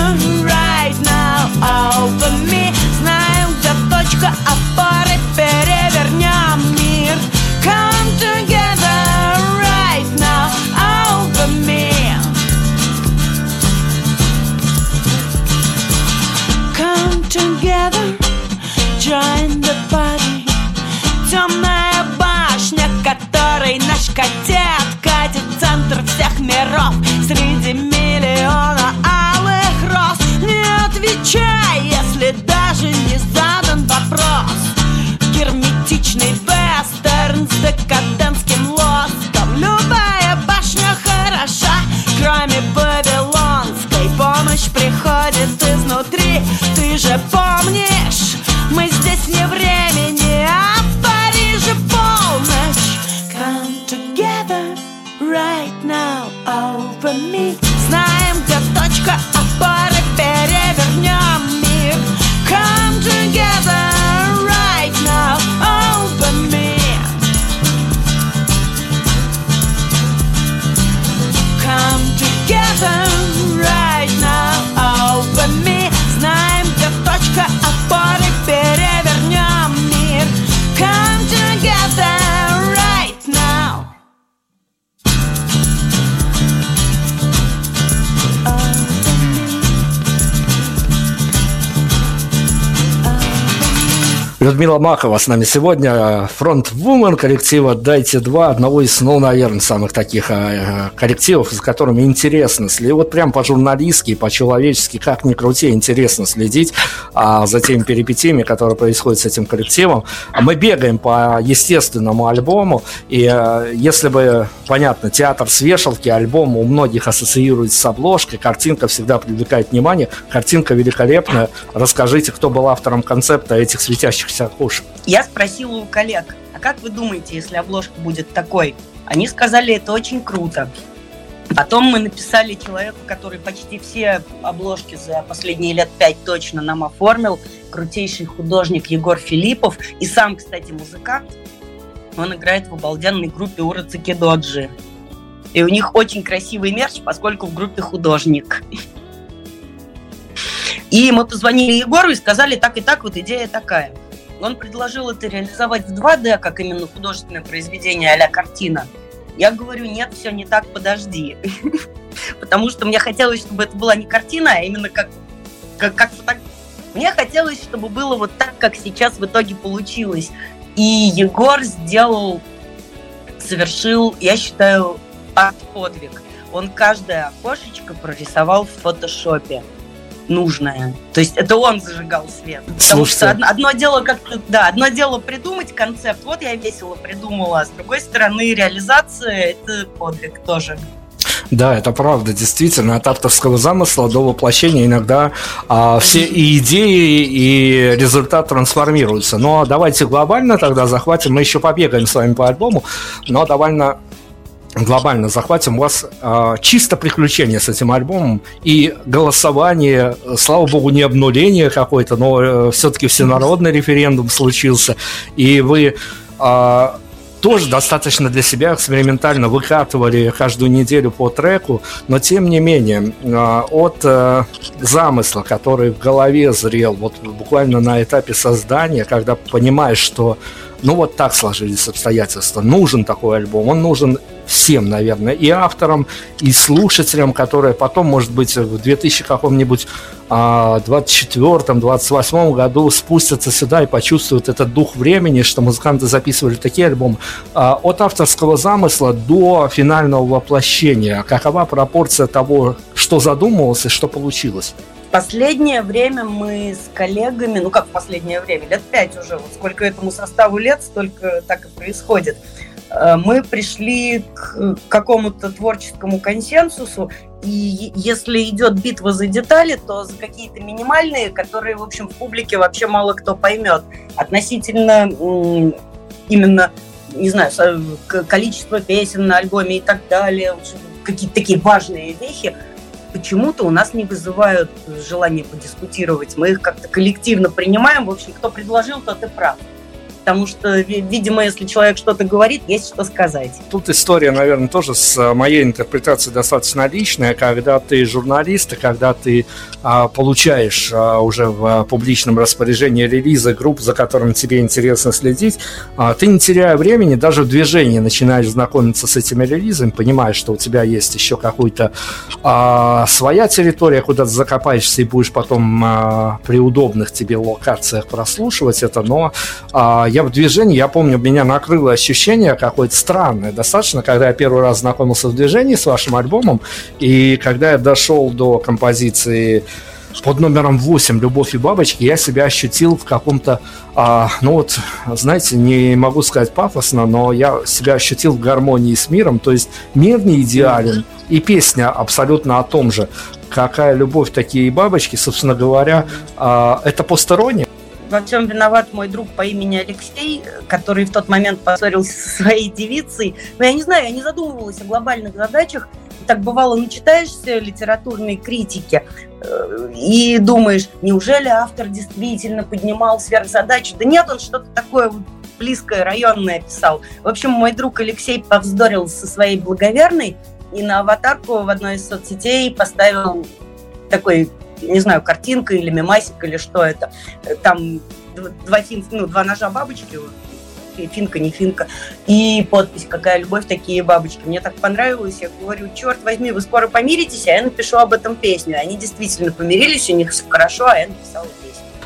Людмила Махова с нами сегодня, фронт-вумен коллектива «Дайте два», одного из, ну, наверное, самых таких э, коллективов, за которыми интересно следить. Вот прям по-журналистски, по-человечески, как ни крути, интересно следить а, за теми перипетиями, которые происходят с этим коллективом. Мы бегаем по естественному альбому, и э, если бы, понятно, театр с вешалки, альбом у многих ассоциируется с обложкой, картинка всегда привлекает внимание, картинка великолепная. Расскажите, кто был автором концепта этих светящихся кошек? Я спросила у коллег, а как вы думаете, если обложка будет такой? Они сказали, это очень круто. Потом мы написали человеку, который почти все обложки за последние лет пять точно нам оформил, крутейший художник Егор Филиппов, и сам, кстати, музыкант. Он играет в обалденной группе Ура Цикидоджи. И у них очень красивый мерч, поскольку в группе художник. И мы позвонили Егору и сказали, так и так, вот идея такая. Он предложил это реализовать в 2D, как именно художественное произведение а картина. Я говорю, нет, все не так, подожди. (laughs) Потому что мне хотелось, чтобы это была не картина, а именно как, как, как фото... Мне хотелось, чтобы было вот так, как сейчас в итоге получилось. И Егор сделал, совершил, я считаю, арт-подвиг. Он каждое окошечко прорисовал в фотошопе нужное. То есть это он зажигал свет. Потому Слушайте. что одно, одно дело как да, одно дело придумать концепт, вот я весело придумала, а с другой стороны реализация это подвиг тоже. Да, это правда, действительно, от авторского замысла до воплощения иногда а, все и идеи, и результат трансформируются. Но давайте глобально тогда захватим, мы еще побегаем с вами по альбому, но довольно глобально захватим у вас а, чисто приключения с этим альбомом и голосование, слава богу, не обнуление какое-то, но все-таки всенародный референдум случился, и вы а, тоже достаточно для себя экспериментально выкатывали каждую неделю по треку, но тем не менее а, от э, замысла, который в голове зрел, вот буквально на этапе создания, когда понимаешь, что ну вот так сложились обстоятельства, нужен такой альбом, он нужен всем, наверное, и авторам, и слушателям, которые потом, может быть, в 2000 каком-нибудь 24-28 году спустятся сюда и почувствуют этот дух времени, что музыканты записывали такие альбомы. А, от авторского замысла до финального воплощения, какова пропорция того, что задумывалось и что получилось? Последнее время мы с коллегами, ну как в последнее время, лет пять уже, вот сколько этому составу лет, столько так и происходит, мы пришли к какому-то творческому консенсусу, и если идет битва за детали, то за какие-то минимальные, которые, в общем, в публике вообще мало кто поймет. Относительно именно, не знаю, количества песен на альбоме и так далее, какие-то такие важные вещи, почему-то у нас не вызывают желания подискутировать. Мы их как-то коллективно принимаем. В общем, кто предложил, тот и прав. Потому что, видимо, если человек что-то говорит, есть что сказать. Тут история, наверное, тоже с э, моей интерпретацией достаточно личная, когда ты журналист, и когда ты а, получаешь а, уже в публичном распоряжении релизы групп, за которыми тебе интересно следить, а, ты не теряя времени, даже в движении начинаешь знакомиться с этими релизами, понимаешь, что у тебя есть еще какой-то а, своя территория, куда ты закопаешься и будешь потом а, при удобных тебе локациях прослушивать это, но а, я в движении, я помню, меня накрыло ощущение какое-то странное достаточно, когда я первый раз знакомился в движении с вашим альбомом, и когда я дошел до композиции под номером 8 «Любовь и бабочки» я себя ощутил в каком-то, а, ну вот, знаете, не могу сказать пафосно, но я себя ощутил в гармонии с миром, то есть мир не идеален, и песня абсолютно о том же. Какая любовь, такие и бабочки, собственно говоря, а, это постороннее. Во всем виноват мой друг по имени Алексей, который в тот момент поссорился со своей девицей. Но я не знаю, я не задумывалась о глобальных задачах, так бывало, начитаешься литературной критики э, и думаешь, неужели автор действительно поднимал сверхзадачу? Да нет, он что-то такое близкое, районное писал. В общем, мой друг Алексей повздорил со своей благоверной и на аватарку в одной из соцсетей поставил такой, не знаю, картинка или мемасик, или что это. Там два, ну, два ножа бабочки финка, не финка. И подпись «Какая любовь, такие бабочки». Мне так понравилось. Я говорю, черт возьми, вы скоро помиритесь, а я напишу об этом песню. Они действительно помирились, у них все хорошо, а я написала.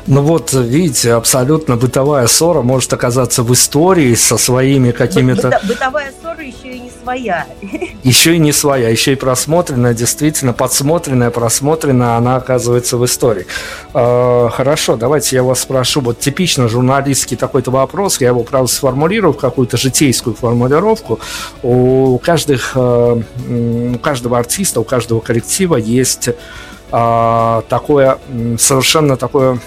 Ну вот, видите, абсолютно бытовая ссора может оказаться в истории со своими какими-то... Быто, бытовая ссора еще и не своя. (laughs) Еще и не своя, еще и просмотренная, действительно, подсмотренная, просмотренная, она оказывается в истории. Э, хорошо, давайте я вас спрошу, вот типично журналистский такой-то вопрос, я его, правда, сформулирую в какую-то житейскую формулировку. У, каждых, э, у каждого артиста, у каждого коллектива есть а, такое совершенно такое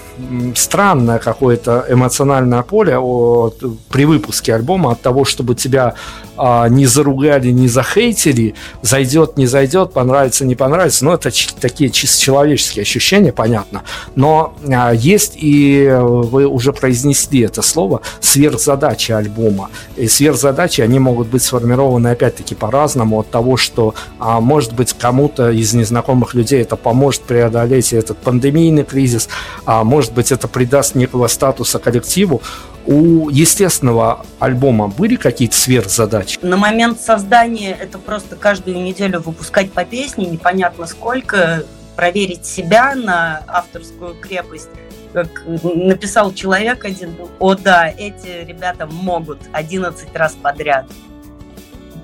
странное какое-то эмоциональное поле от, при выпуске альбома от того, чтобы тебя а, не заругали, не захейтили, зайдет, не зайдет, понравится, не понравится. Ну, это такие чисто человеческие ощущения, понятно. Но а, есть и вы уже произнесли это слово сверхзадачи альбома. И сверхзадачи, они могут быть сформированы опять-таки по-разному от того, что, а, может быть, кому-то из незнакомых людей это поможет преодолеть этот пандемийный кризис, может быть, это придаст некого статуса коллективу у естественного альбома были какие-то сверхзадачи? На момент создания это просто каждую неделю выпускать по песне, непонятно сколько, проверить себя на авторскую крепость. Как написал человек один, о да, эти ребята могут 11 раз подряд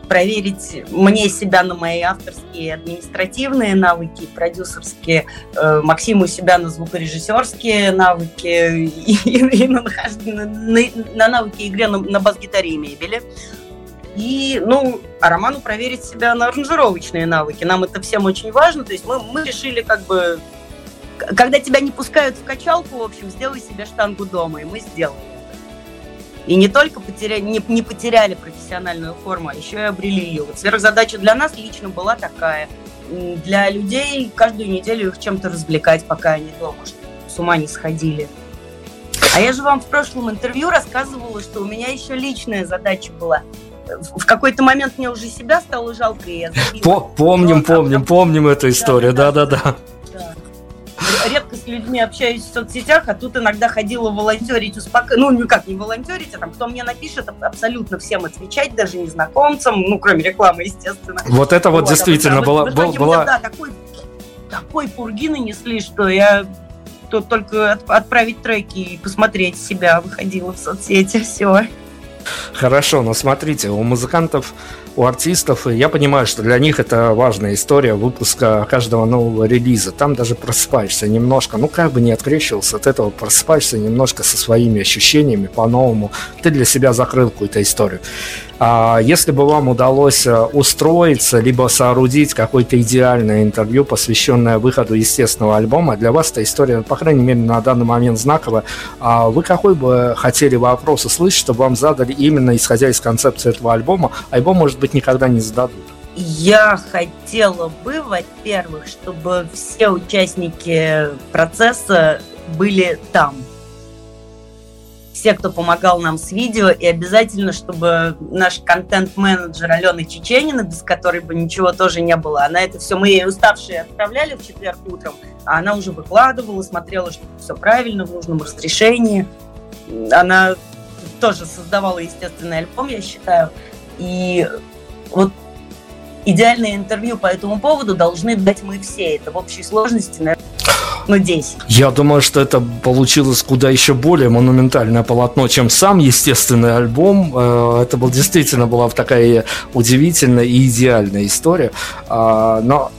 проверить мне себя на мои авторские административные навыки, продюсерские, э, Максиму себя на звукорежиссерские навыки (laughs) и, и на, на, на навыки игры на, на бас-гитаре и мебели. И, ну, а Роману проверить себя на аранжировочные навыки. Нам это всем очень важно. То есть мы, мы решили как бы... Когда тебя не пускают в качалку, в общем, сделай себе штангу дома, и мы сделали. И не только потеряли, не, не потеряли профессиональную форму, а еще и обрели ее. Вот сверхзадача для нас лично была такая. Для людей каждую неделю их чем-то развлекать, пока они дома, чтобы с ума не сходили. А я же вам в прошлом интервью рассказывала, что у меня еще личная задача была. В какой-то момент мне уже себя стало жалко, и я забила. Помним, помним, помним эту историю, да-да-да редко с людьми общаюсь в соцсетях, а тут иногда ходила волонтерить, успокаивать. Ну, никак не волонтерить, а там кто мне напишет, абсолютно всем отвечать, даже незнакомцам, ну, кроме рекламы, естественно. Вот это вот, вот действительно а была... Был, была... да, такой, такой пурги нанесли, что я тут только от, отправить треки и посмотреть себя выходила в соцсети, все. Хорошо, но смотрите, у музыкантов у артистов, я понимаю, что для них это важная история выпуска каждого нового релиза. Там даже просыпаешься немножко, ну как бы не открещивался от этого, просыпаешься немножко со своими ощущениями по-новому. Ты для себя закрыл какую-то историю. А если бы вам удалось э, устроиться, либо соорудить какое-то идеальное интервью, посвященное выходу естественного альбома, для вас эта история, по крайней мере, на данный момент знаковая. А вы какой бы хотели вопрос услышать, чтобы вам задали именно исходя из концепции этого альбома? Альбом, может быть, никогда не зададут. Я хотела бы, во-первых, чтобы все участники процесса были там, все, кто помогал нам с видео, и обязательно, чтобы наш контент-менеджер Алена Чеченина, без которой бы ничего тоже не было, она это все, мы ей уставшие отправляли в четверг утром, а она уже выкладывала, смотрела, что все правильно, в нужном разрешении. Она тоже создавала естественный альбом, я считаю. И вот идеальное интервью по этому поводу должны дать мы все. Это в общей сложности, наверное, ну, 10. Я думаю, что это получилось куда еще более монументальное полотно, чем сам естественный альбом. Э, это был действительно была такая удивительная и идеальная история. А, но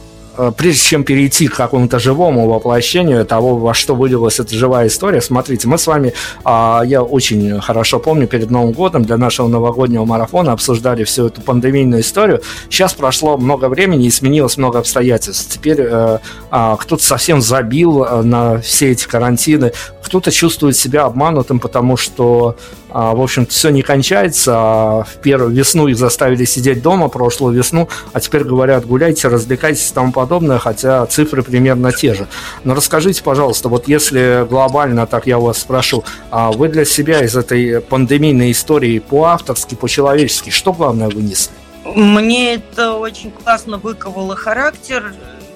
прежде чем перейти к какому-то живому воплощению того, во что вылилась эта живая история, смотрите, мы с вами, а, я очень хорошо помню, перед Новым годом для нашего новогоднего марафона обсуждали всю эту пандемийную историю. Сейчас прошло много времени и сменилось много обстоятельств. Теперь э, а, кто-то совсем забил э, на все эти карантины, кто-то чувствует себя обманутым, потому что в общем-то, все не кончается. А в первую весну их заставили сидеть дома, прошлую весну, а теперь говорят, гуляйте, развлекайтесь и тому подобное, хотя цифры примерно те же. Но расскажите, пожалуйста, вот если глобально, так я вас спрошу, а вы для себя из этой пандемийной истории по-авторски, по-человечески, что главное вынесли? Мне это очень классно выковало характер.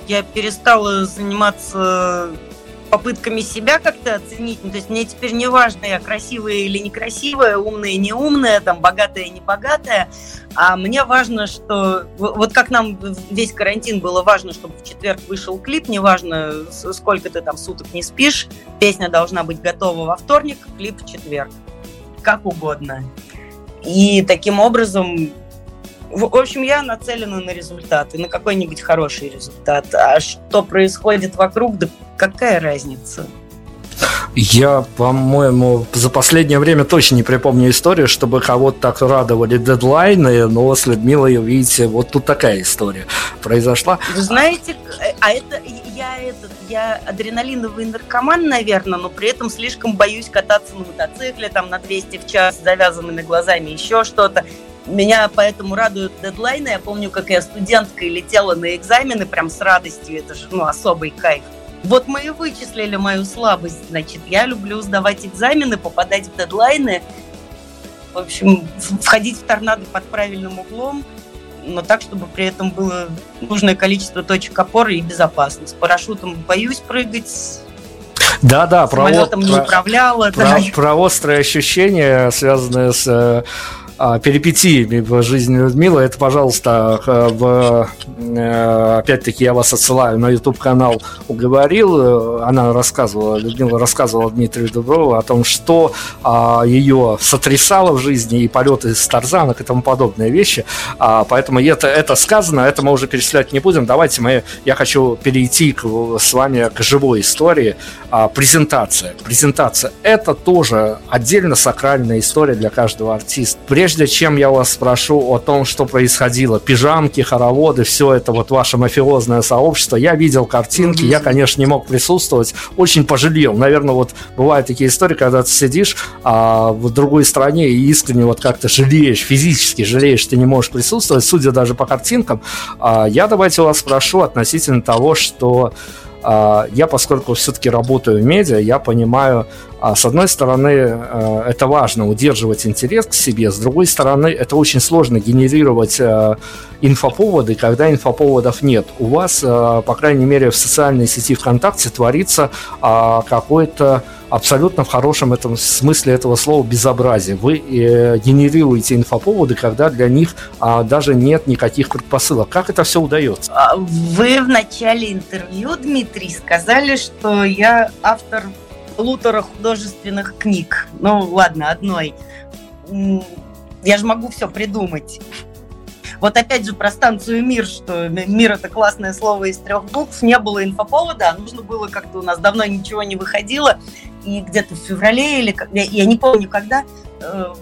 Я перестала заниматься попытками себя как-то оценить. Ну, то есть мне теперь не важно, я красивая или некрасивая, умная, не умная, там, богатая, не богатая. А мне важно, что... Вот как нам весь карантин было важно, чтобы в четверг вышел клип, неважно, сколько ты там суток не спишь, песня должна быть готова во вторник, клип в четверг. Как угодно. И таким образом в общем, я нацелена на результаты, на какой-нибудь хороший результат. А что происходит вокруг, да какая разница? Я, по-моему, за последнее время точно не припомню историю, чтобы кого-то так радовали дедлайны, но с Людмилой, видите, вот тут такая история произошла. Вы знаете, а это я этот, я адреналиновый наркоман, наверное, но при этом слишком боюсь кататься на мотоцикле, там, на 200 в час, с завязанными глазами, еще что-то. Меня поэтому радуют дедлайны. Я помню, как я студенткой летела на экзамены прям с радостью. Это же ну, особый кайф. Вот мы и вычислили мою слабость. Значит, я люблю сдавать экзамены, попадать в дедлайны. В общем, входить в торнадо под правильным углом, но так, чтобы при этом было нужное количество точек опоры и безопасность. С парашютом боюсь прыгать, да, да, про, самолетом не управляла. Про, да. про острые ощущения, связанные с э, перипетиями в жизни Людмилы, это, пожалуйста, в, э, опять-таки я вас отсылаю на YouTube-канал «Уговорил». Она рассказывала, Людмила рассказывала Дмитрию Дуброву о том, что а, ее сотрясало в жизни и полеты с тарзанок и тому подобные вещи. А, поэтому это, это сказано, это мы уже перечислять не будем. Давайте мы, я хочу перейти к, с вами к живой истории. Презентация. Презентация – это тоже отдельно сакральная история для каждого артиста. Прежде прежде чем я вас спрошу о том, что происходило, пижамки, хороводы, все это вот ваше мафиозное сообщество, я видел картинки, я, конечно, не мог присутствовать, очень пожалел. Наверное, вот бывают такие истории, когда ты сидишь а, в другой стране и искренне вот как-то жалеешь, физически жалеешь, ты не можешь присутствовать, судя даже по картинкам. А, я давайте вас спрошу относительно того, что а, я, поскольку все-таки работаю в медиа, я понимаю, а, с одной стороны, а, это важно удерживать интерес к себе, с другой стороны, это очень сложно генерировать инфоповоды, когда инфоповодов нет. У вас, по крайней мере, в социальной сети ВКонтакте творится какой-то абсолютно в хорошем этом смысле этого слова безобразие. Вы э, генерируете инфоповоды, когда для них а, даже нет никаких предпосылок. Как это все удается? А, вы в начале интервью, Дмитрий, сказали, что я автор полутора художественных книг. Ну, ладно, одной. Я же могу все придумать. Вот опять же про станцию «Мир», что «Мир» — это классное слово из трех букв, не было инфоповода, а нужно было как-то, у нас давно ничего не выходило, и где-то в феврале или я не помню когда э,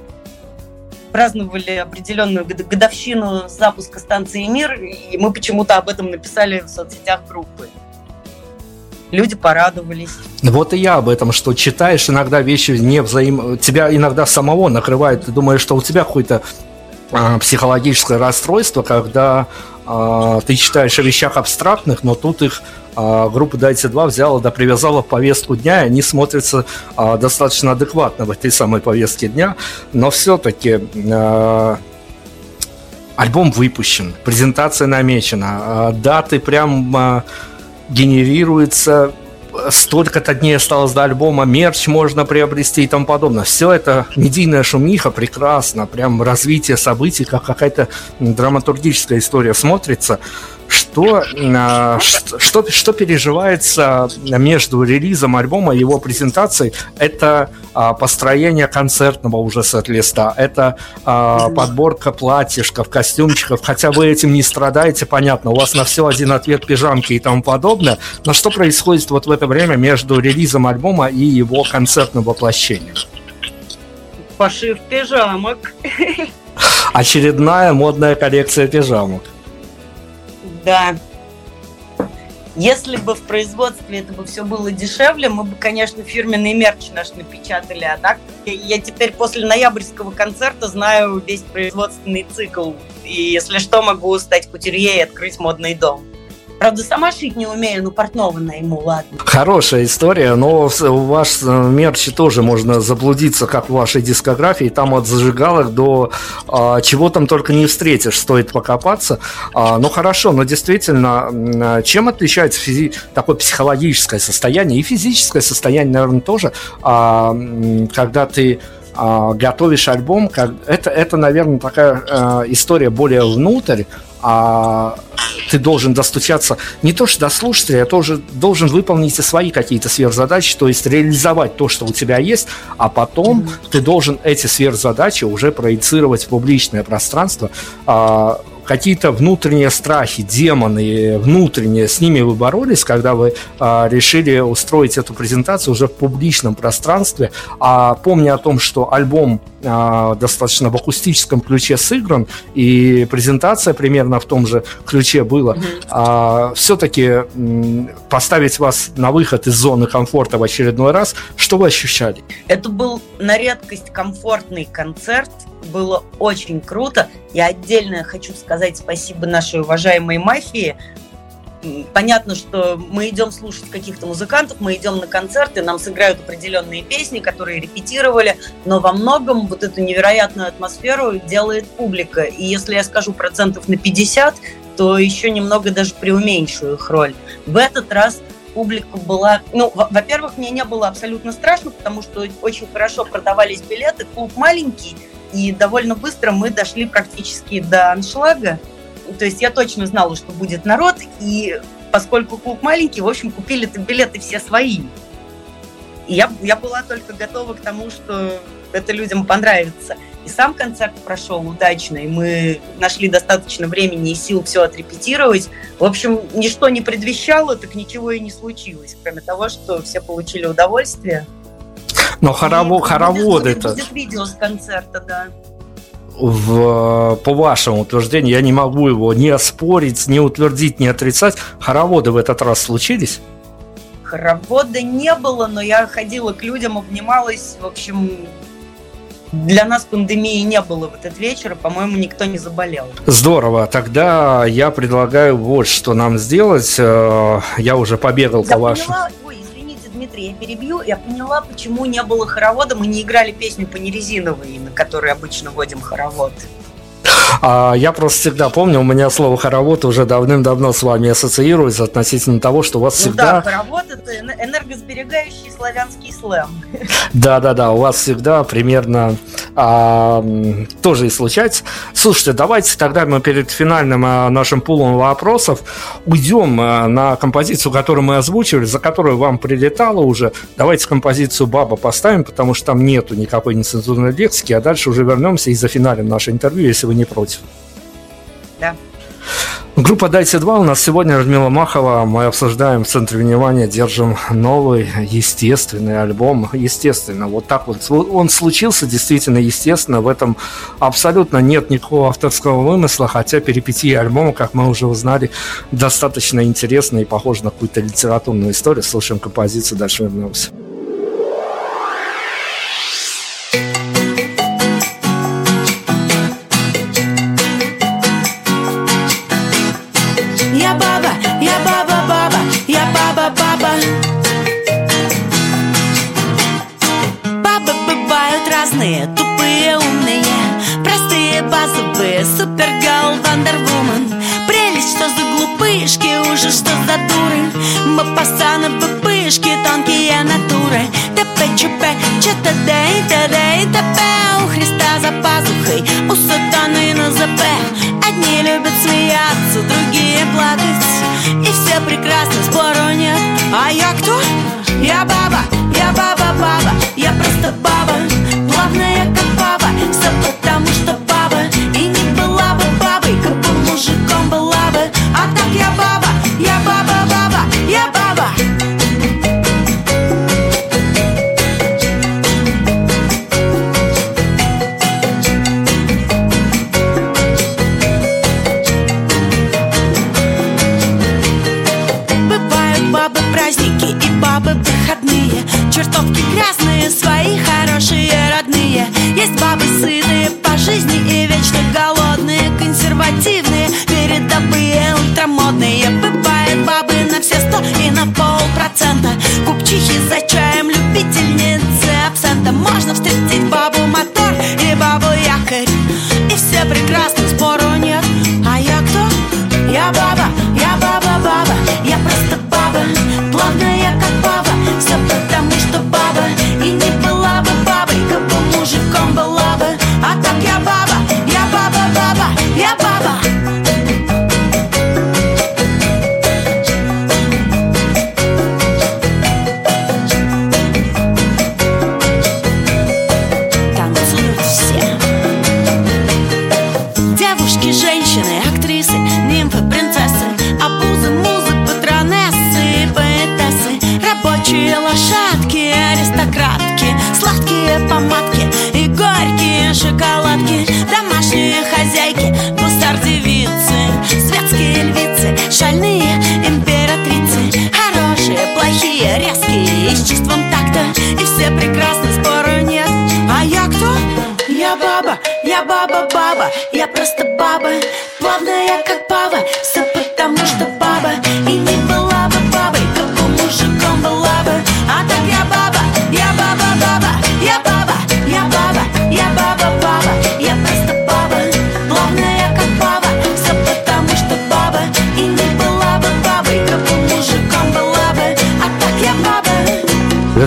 праздновали определенную годовщину запуска станции «Мир», и мы почему-то об этом написали в соцсетях группы. Люди порадовались. Вот и я об этом, что читаешь иногда вещи не взаим... Тебя иногда самого накрывает, ты думаешь, что у тебя какой-то а, психологическое расстройство, когда а, ты читаешь о вещах абстрактных, но тут их а, группа Дайте 2 взяла да привязала в повестку дня, и они смотрятся а, достаточно адекватно в этой самой повестке дня, но все-таки а, альбом выпущен, презентация намечена, а, даты прям а, генерируются столько-то дней осталось до альбома, мерч можно приобрести и тому подобное. Все это медийная шумиха, прекрасно, прям развитие событий, как какая-то драматургическая история смотрится. Что, а, что, что переживается между релизом альбома и его презентацией? Это а, построение концертного уже сет-листа, это а, подборка платьишков, костюмчиков, хотя вы этим не страдаете, понятно, у вас на все один ответ пижамки и тому подобное, но что происходит вот в это время между релизом альбома и его концертным воплощением? Пошив пижамок. Очередная модная коллекция пижамок. Да. Если бы в производстве это бы все было дешевле, мы бы, конечно, фирменный мерч наш напечатали. А так я теперь после ноябрьского концерта знаю весь производственный цикл. И если что, могу стать кутюрье и открыть модный дом. Правда, сама шить не умею, но портного найму, ладно. Хорошая история, но у вас в мерче тоже можно заблудиться, как в вашей дискографии. Там от зажигалок до а, чего там только не встретишь, стоит покопаться. А, ну хорошо, но действительно, чем отличается физи- такое психологическое состояние и физическое состояние, наверное, тоже, а, когда ты а, готовишь альбом, как это, это, наверное, такая а, история более внутрь, а ты должен достучаться не то что до слушателя, а тоже должен выполнить и свои какие-то сверхзадачи, то есть реализовать то, что у тебя есть, а потом mm-hmm. ты должен эти сверхзадачи уже проецировать в публичное пространство, а, какие-то внутренние страхи, демоны внутренние, с ними вы боролись, когда вы а, решили устроить эту презентацию уже в публичном пространстве, а помня о том, что альбом а, достаточно в акустическом ключе сыгран, и презентация примерно в том же ключе была, mm-hmm. а, все-таки м, поставить вас на выход из зоны комфорта в очередной раз, что вы ощущали? Это был на редкость комфортный концерт, было очень круто. Я отдельно хочу сказать спасибо нашей уважаемой мафии. Понятно, что мы идем слушать каких-то музыкантов, мы идем на концерты, нам сыграют определенные песни, которые репетировали, но во многом вот эту невероятную атмосферу делает публика. И если я скажу процентов на 50, то еще немного даже преуменьшую их роль. В этот раз публика была... Ну, во-первых, мне не было абсолютно страшно, потому что очень хорошо продавались билеты, клуб маленький, и довольно быстро мы дошли практически до аншлага. То есть я точно знала, что будет народ, и поскольку клуб маленький, в общем, купили-то билеты все свои. И я, я была только готова к тому, что это людям понравится. И сам концерт прошел удачно, и мы нашли достаточно времени и сил все отрепетировать. В общем, ничто не предвещало, так ничего и не случилось, кроме того, что все получили удовольствие. Но хоровод, хороводы это... Будет видео с концерта, да. В, по вашему утверждению, я не могу его ни оспорить, ни утвердить, ни отрицать. Хороводы в этот раз случились? Хоровода не было, но я ходила к людям, обнималась. В общем, для нас пандемии не было в этот вечер, по-моему, никто не заболел. Здорово. Тогда я предлагаю вот что нам сделать. Э, я уже побегал я по вашему... Извините, Дмитрий, я перебью. Я поняла, почему не было хоровода. Мы не играли песню по нерезиновой, на которой обычно водим хоровод. А я просто всегда помню, у меня слово хоровод уже давным-давно с вами ассоциируется относительно того, что у вас ну всегда... да, хоровод это энергосберегающий славянский слэм. Да-да-да, у вас всегда примерно а, тоже и случается. Слушайте, давайте тогда мы перед финальным а, нашим пулом вопросов уйдем а, на композицию, которую мы озвучивали, за которую вам прилетало уже. Давайте композицию «Баба» поставим, потому что там нету никакой нецензурной лексики, а дальше уже вернемся и зафиналим наше интервью, если вы не против. Да. Группа Дайте 2 у нас сегодня Радмила Махова. Мы обсуждаем в центре внимания, держим новый естественный альбом. Естественно, вот так вот. Он случился действительно естественно. В этом абсолютно нет никакого авторского вымысла, хотя перипетии альбома, как мы уже узнали, достаточно интересно и похоже на какую-то литературную историю. Слушаем композицию, дальше вернемся. Я баба, я баба, баба, я баба, баба. Бабы бывают разные, тупые, умные, простые, базовые, супергал, вандервумен. Прелесть, что за глупышки, уже что за дуры. Мы пацаны, пышки, тонкие натуры. ТП-ЧП, ЧТД, ТД, ТП. У Христа за пазухой, у сатаны на ЗП. Одни любят смеяться, другие плакать. И все прекрасно, спору нет. А я кто? Я баба, я баба-баба Я просто баба, плавная как баба. Все потому что баба. И не была бы бабой, как бы мужиком была бы. А так я баба, бабы сытые по жизни и вечно голодные Консервативные, передовые, ультрамодные. Бывают бабы на все сто и на полпроцента. Купчихи за чаем, любительницы абсента. Можно встретить бабу мотор и бабу якорь. И все прекрасно, спору нет. А я кто? Я баба, я баба-баба Я просто баба, баба,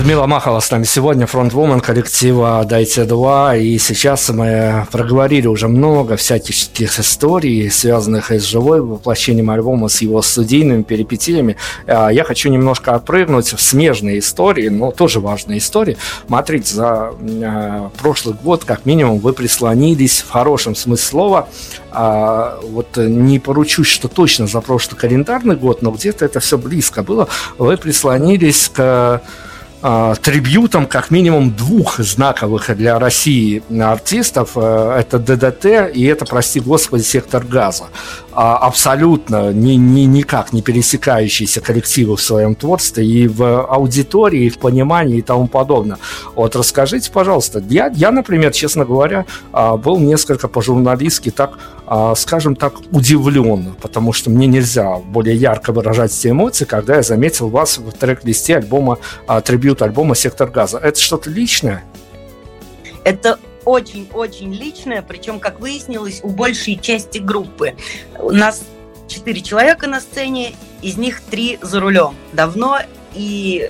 Людмила Махова с нами сегодня, фронтвумен коллектива «Дайте два». И сейчас мы проговорили уже много всяких историй, связанных с живой воплощением альбома, с его студийными перипетиями. А, Я хочу немножко отпрыгнуть в смежные истории, но тоже важные истории. Смотрите, за э, прошлый год, как минимум, вы прислонились в хорошем смысле слова. А, вот не поручусь, что точно за прошлый календарный год, но где-то это все близко было. Вы прислонились к а, трибьютом как минимум двух знаковых для России артистов. Э, Это ДДТ и это, прости господи, сектор газа. А, Абсолютно ни, ни, никак не пересекающиеся коллективы в своем творчестве и в аудитории, и в понимании и тому подобное. Вот расскажите, пожалуйста, я, я например, честно говоря, а, был несколько по-журналистски так, скажем так, удивлен, потому что мне нельзя более ярко выражать эти эмоции, когда я заметил вас в трек-листе альбома, а, трибют альбома «Сектор газа». Это что-то личное? Это очень-очень личное, причем, как выяснилось, у большей части группы. У нас четыре человека на сцене, из них три за рулем. Давно и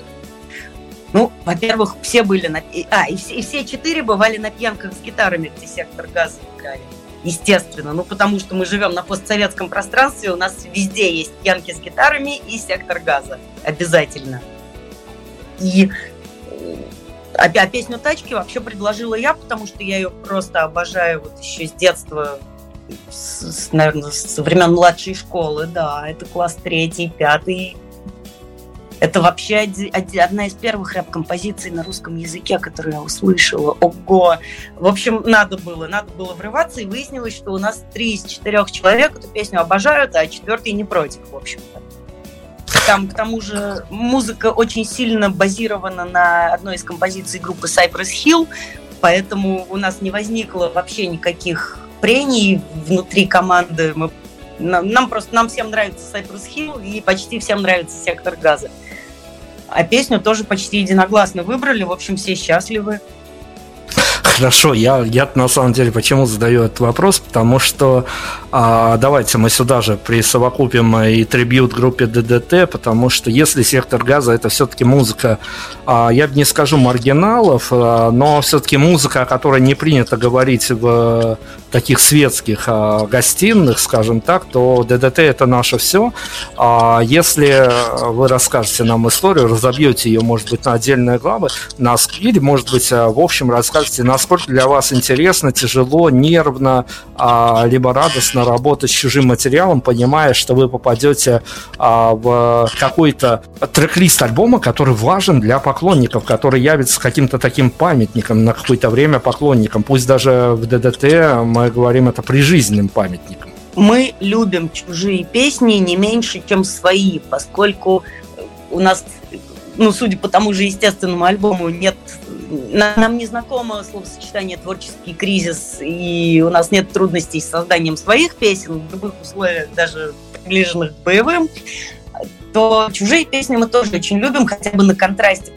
ну, во-первых, все были на... А, и все, и все четыре бывали на пьянках с гитарами, где сектор газа играли. Естественно. Ну, потому что мы живем на постсоветском пространстве, у нас везде есть пьянки с гитарами и сектор газа. Обязательно. И а, а песню «Тачки» вообще предложила я, потому что я ее просто обожаю вот еще с детства, с, с, наверное, с времен младшей школы, да, это класс третий, пятый. Это вообще одна из первых рэп-композиций на русском языке, которую я услышала. Ого! В общем, надо было, надо было врываться, и выяснилось, что у нас три из четырех человек эту песню обожают, а четвертый не против, в общем-то. Там, к тому же, музыка очень сильно базирована на одной из композиций группы Cypress Hill, поэтому у нас не возникло вообще никаких прений внутри команды. Мы нам просто, нам всем нравится Cypress Hill и почти всем нравится Сектор Газа. А песню тоже почти единогласно выбрали, в общем, все счастливы. Хорошо, я, я на самом деле почему задаю этот вопрос, потому что а, давайте мы сюда же присовокупим и трибют группе ДДТ, потому что если сектор газа это все-таки музыка, а, я не скажу маргиналов, а, но все-таки музыка, о которой не принято говорить в таких светских а, гостиных, скажем так, то ДДТ это наше все. Если вы расскажете нам историю, разобьете ее, может быть, на отдельные главы, или, может быть, в общем, расскажете, насколько для вас интересно, тяжело, нервно, либо радостно работать с чужим материалом, понимая, что вы попадете а, в какой-то трек-лист альбома, который важен для поклонников, который явится каким-то таким памятником на какое-то время поклонникам. Пусть даже в ДДТ мы говорим это прижизненным памятником. Мы любим чужие песни не меньше, чем свои, поскольку у нас, ну, судя по тому же естественному альбому, нет нам не знакомо словосочетание «творческий кризис», и у нас нет трудностей с созданием своих песен в любых условиях, даже приближенных к боевым, то чужие песни мы тоже очень любим, хотя бы на контрасте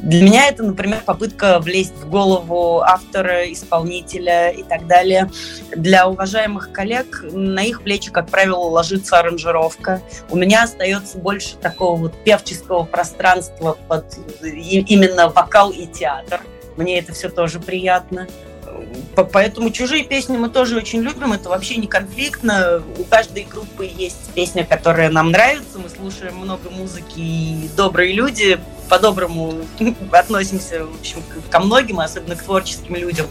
для меня это, например, попытка влезть в голову автора, исполнителя и так далее. Для уважаемых коллег на их плечи, как правило, ложится аранжировка. У меня остается больше такого вот певческого пространства под именно вокал и театр. Мне это все тоже приятно. Поэтому чужие песни мы тоже очень любим. Это вообще не конфликтно. У каждой группы есть песня, которая нам нравится. Мы слушаем много музыки и добрые люди по-доброму (laughs) относимся, в общем, ко многим, особенно к творческим людям.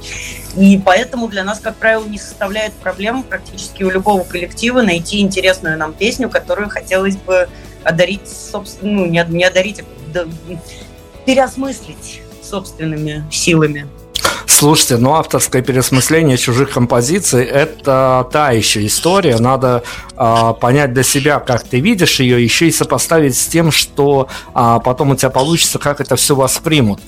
И поэтому для нас, как правило, не составляет проблем практически у любого коллектива найти интересную нам песню, которую хотелось бы одарить, собственно, ну, не, не одарить, а переосмыслить собственными силами. Слушайте, ну авторское переосмысление чужих композиций – это та еще история. Надо а, понять для себя, как ты видишь ее, еще и сопоставить с тем, что а, потом у тебя получится, как это все воспримут.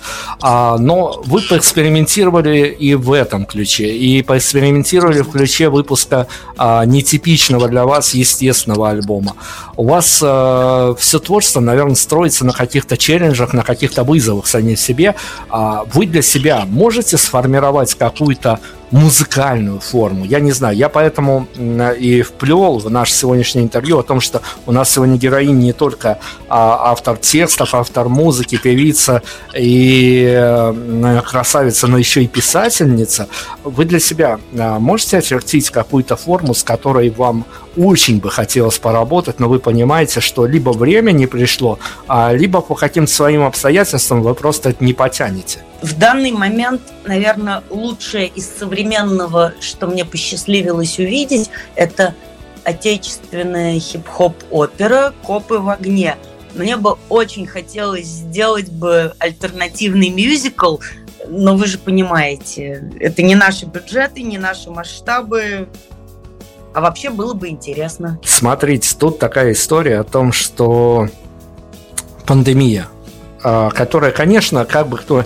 А, но вы поэкспериментировали и в этом ключе, и поэкспериментировали в ключе выпуска а, нетипичного для вас естественного альбома. У вас а, все творчество, наверное, строится на каких-то челленджах, на каких-то вызовах самих себе. А, вы для себя можете сформировать какую-то музыкальную форму. Я не знаю, я поэтому и вплел в наше сегодняшнее интервью о том, что у нас сегодня героинь не только а, автор текстов, автор музыки, певица и э, красавица, но еще и писательница. Вы для себя а, можете очертить какую-то форму, с которой вам очень бы хотелось поработать, но вы понимаете, что либо время не пришло, а либо по каким-то своим обстоятельствам вы просто это не потянете? В данный момент, наверное, лучшее из современного, что мне посчастливилось увидеть, это отечественная хип-хоп-опера «Копы в огне». Мне бы очень хотелось сделать бы альтернативный мюзикл, но вы же понимаете, это не наши бюджеты, не наши масштабы, а вообще было бы интересно. Смотрите, тут такая история о том, что пандемия, а, которая, конечно, как бы кто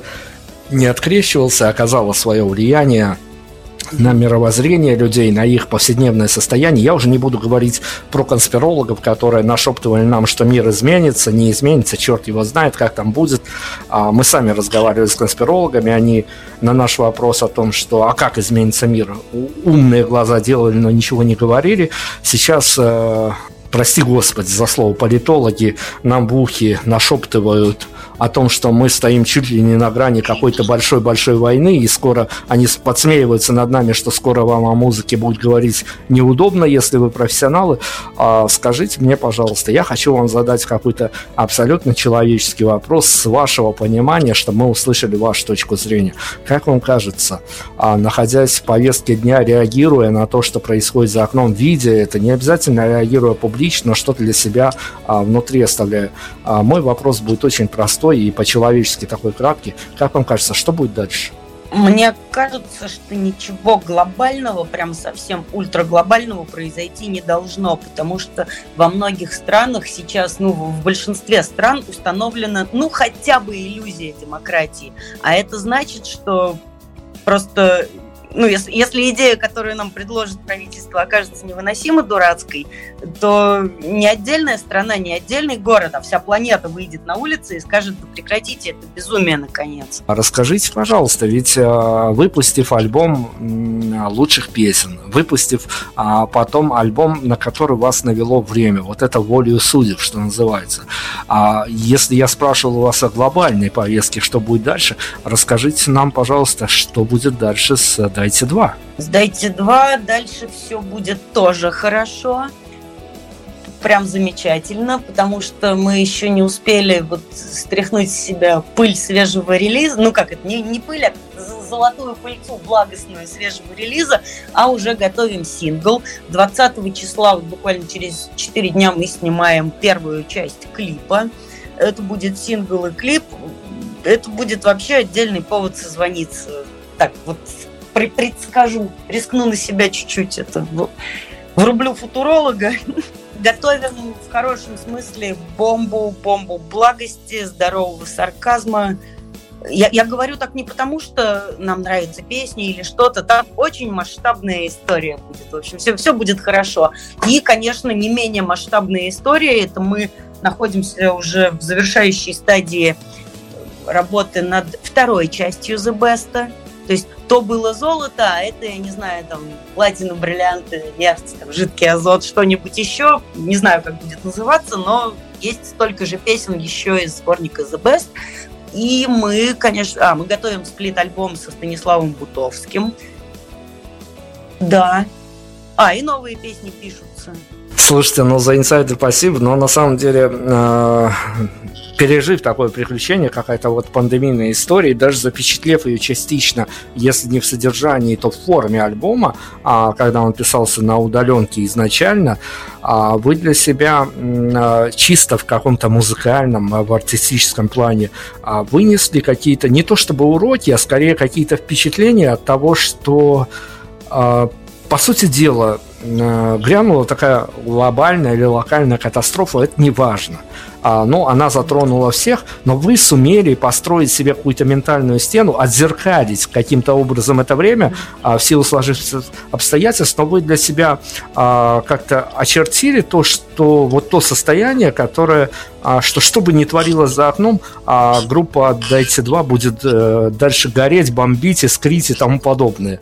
не открещивался, оказала свое влияние на мировоззрение людей, на их повседневное состояние. Я уже не буду говорить про конспирологов, которые нашептывали нам, что мир изменится, не изменится, черт его знает, как там будет. А мы сами разговаривали с конспирологами, они на наш вопрос о том, что а как изменится мир, умные глаза делали, но ничего не говорили. Сейчас э, прости господи за слово, политологи нам в ухе нашептывают о том, что мы стоим чуть ли не на грани какой-то большой-большой войны, и скоро они подсмеиваются над нами, что скоро вам о музыке будет говорить неудобно, если вы профессионалы. А скажите мне, пожалуйста, я хочу вам задать какой-то абсолютно человеческий вопрос с вашего понимания, чтобы мы услышали вашу точку зрения. Как вам кажется, а, находясь в повестке дня, реагируя на то, что происходит за окном, видя это, не обязательно реагируя публично, но что-то для себя а, внутри оставляя, а, мой вопрос будет очень простой простой и по-человечески такой краткий. Как вам кажется, что будет дальше? Мне кажется, что ничего глобального, прям совсем ультраглобального произойти не должно, потому что во многих странах сейчас, ну, в большинстве стран установлена, ну, хотя бы иллюзия демократии. А это значит, что просто ну, если, если идея, которую нам предложит правительство, окажется невыносимо дурацкой, то не отдельная страна, не отдельный город, а вся планета выйдет на улицы и скажет, да прекратите это безумие наконец. А расскажите, пожалуйста, ведь э, выпустив альбом лучших песен, выпустив а потом альбом, на который вас навело время, вот это волею судеб, что называется. А если я спрашивал вас о глобальной повестке, что будет дальше, расскажите нам, пожалуйста, что будет дальше с «Дайте два». «Сдайте два», дальше все будет тоже хорошо прям замечательно, потому что мы еще не успели вот стряхнуть с себя пыль свежего релиза. Ну как это, не, не пыль, а золотую пыльцу благостную свежего релиза, а уже готовим сингл. 20 числа, вот буквально через 4 дня мы снимаем первую часть клипа. Это будет сингл и клип. Это будет вообще отдельный повод созвониться. Так, вот предскажу, рискну на себя чуть-чуть это врублю футуролога. (laughs) Готовим в хорошем смысле бомбу, бомбу благости, здорового сарказма. Я, я говорю так не потому, что нам нравятся песни или что-то. Там очень масштабная история будет. В общем, все, все будет хорошо. И, конечно, не менее масштабная история. Это мы находимся уже в завершающей стадии работы над второй частью The Best. То есть то было золото, а это, я не знаю, там, платина, бриллианты, нефть, там, жидкий азот, что-нибудь еще. Не знаю, как будет называться, но есть столько же песен еще из сборника The Best. И мы, конечно, а, мы готовим сплит-альбом со Станиславом Бутовским. Да. А, и новые песни пишутся. Слушайте, ну за инсайдер спасибо, но на самом деле э, пережив такое приключение, какая-то вот пандемийная история, и даже запечатлев ее частично, если не в содержании, то в форме альбома, а, когда он писался на удаленке изначально, а, вы для себя а, чисто в каком-то музыкальном, а, в артистическом плане а, вынесли какие-то, не то чтобы уроки, а скорее какие-то впечатления от того, что а, по сути дела, Э, грянула такая глобальная или локальная катастрофа, это не важно. А, ну, она затронула всех, но вы сумели построить себе какую-то ментальную стену, отзеркалить каким-то образом это время а, в силу сложившихся обстоятельств, но вы для себя а, как-то очертили то, что вот то состояние, которое, что что бы ни творилось за окном, а группа Дайте 2 будет а, дальше гореть, бомбить, искрить и тому подобное.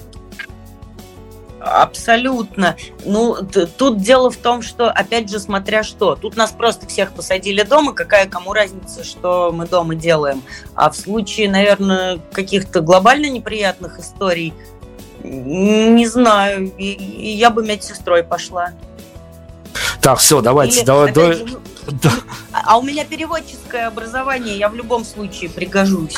Абсолютно. Ну, тут дело в том, что, опять же, смотря что. Тут нас просто всех посадили дома, какая кому разница, что мы дома делаем. А в случае, наверное, каких-то глобально неприятных историй, не знаю, я бы медсестрой пошла. Так, все, давайте, Или, давай, давай. Же, да. А у меня переводческое образование, я в любом случае пригожусь.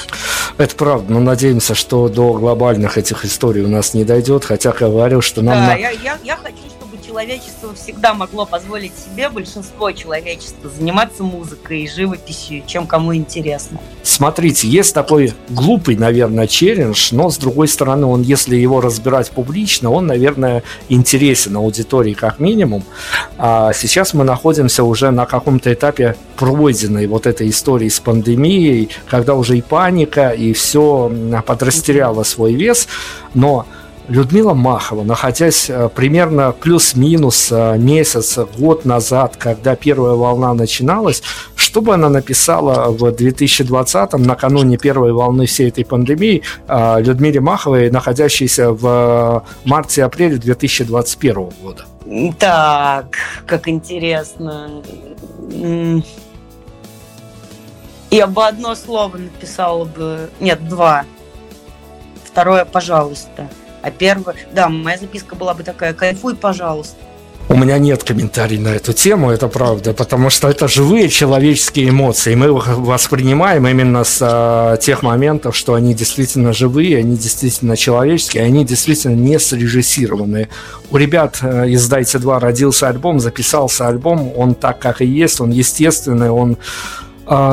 Это правда, но надеемся, что до глобальных этих историй у нас не дойдет, хотя говорил, что нам... Да, на... я, я, я хочу, человечество всегда могло позволить себе, большинство человечества, заниматься музыкой и живописью, чем кому интересно. Смотрите, есть такой глупый, наверное, челлендж, но, с другой стороны, он, если его разбирать публично, он, наверное, интересен аудитории как минимум. А сейчас мы находимся уже на каком-то этапе пройденной вот этой истории с пандемией, когда уже и паника, и все подрастеряло свой вес, но Людмила Махова, находясь э, примерно плюс-минус э, месяц, год назад, когда первая волна начиналась, что бы она написала в 2020-м, накануне первой волны всей этой пандемии, э, Людмиле Маховой, находящейся в марте-апреле 2021 года? Так, как интересно. Я бы одно слово написала бы... Нет, два. Второе, пожалуйста. А первое... Да, моя записка была бы такая, кайфуй, пожалуйста. У меня нет комментариев на эту тему, это правда, потому что это живые человеческие эмоции. Мы их воспринимаем именно с а, тех моментов, что они действительно живые, они действительно человеческие, они действительно не срежиссированные. У ребят э, из «Дайте два» родился альбом, записался альбом, он так, как и есть, он естественный, он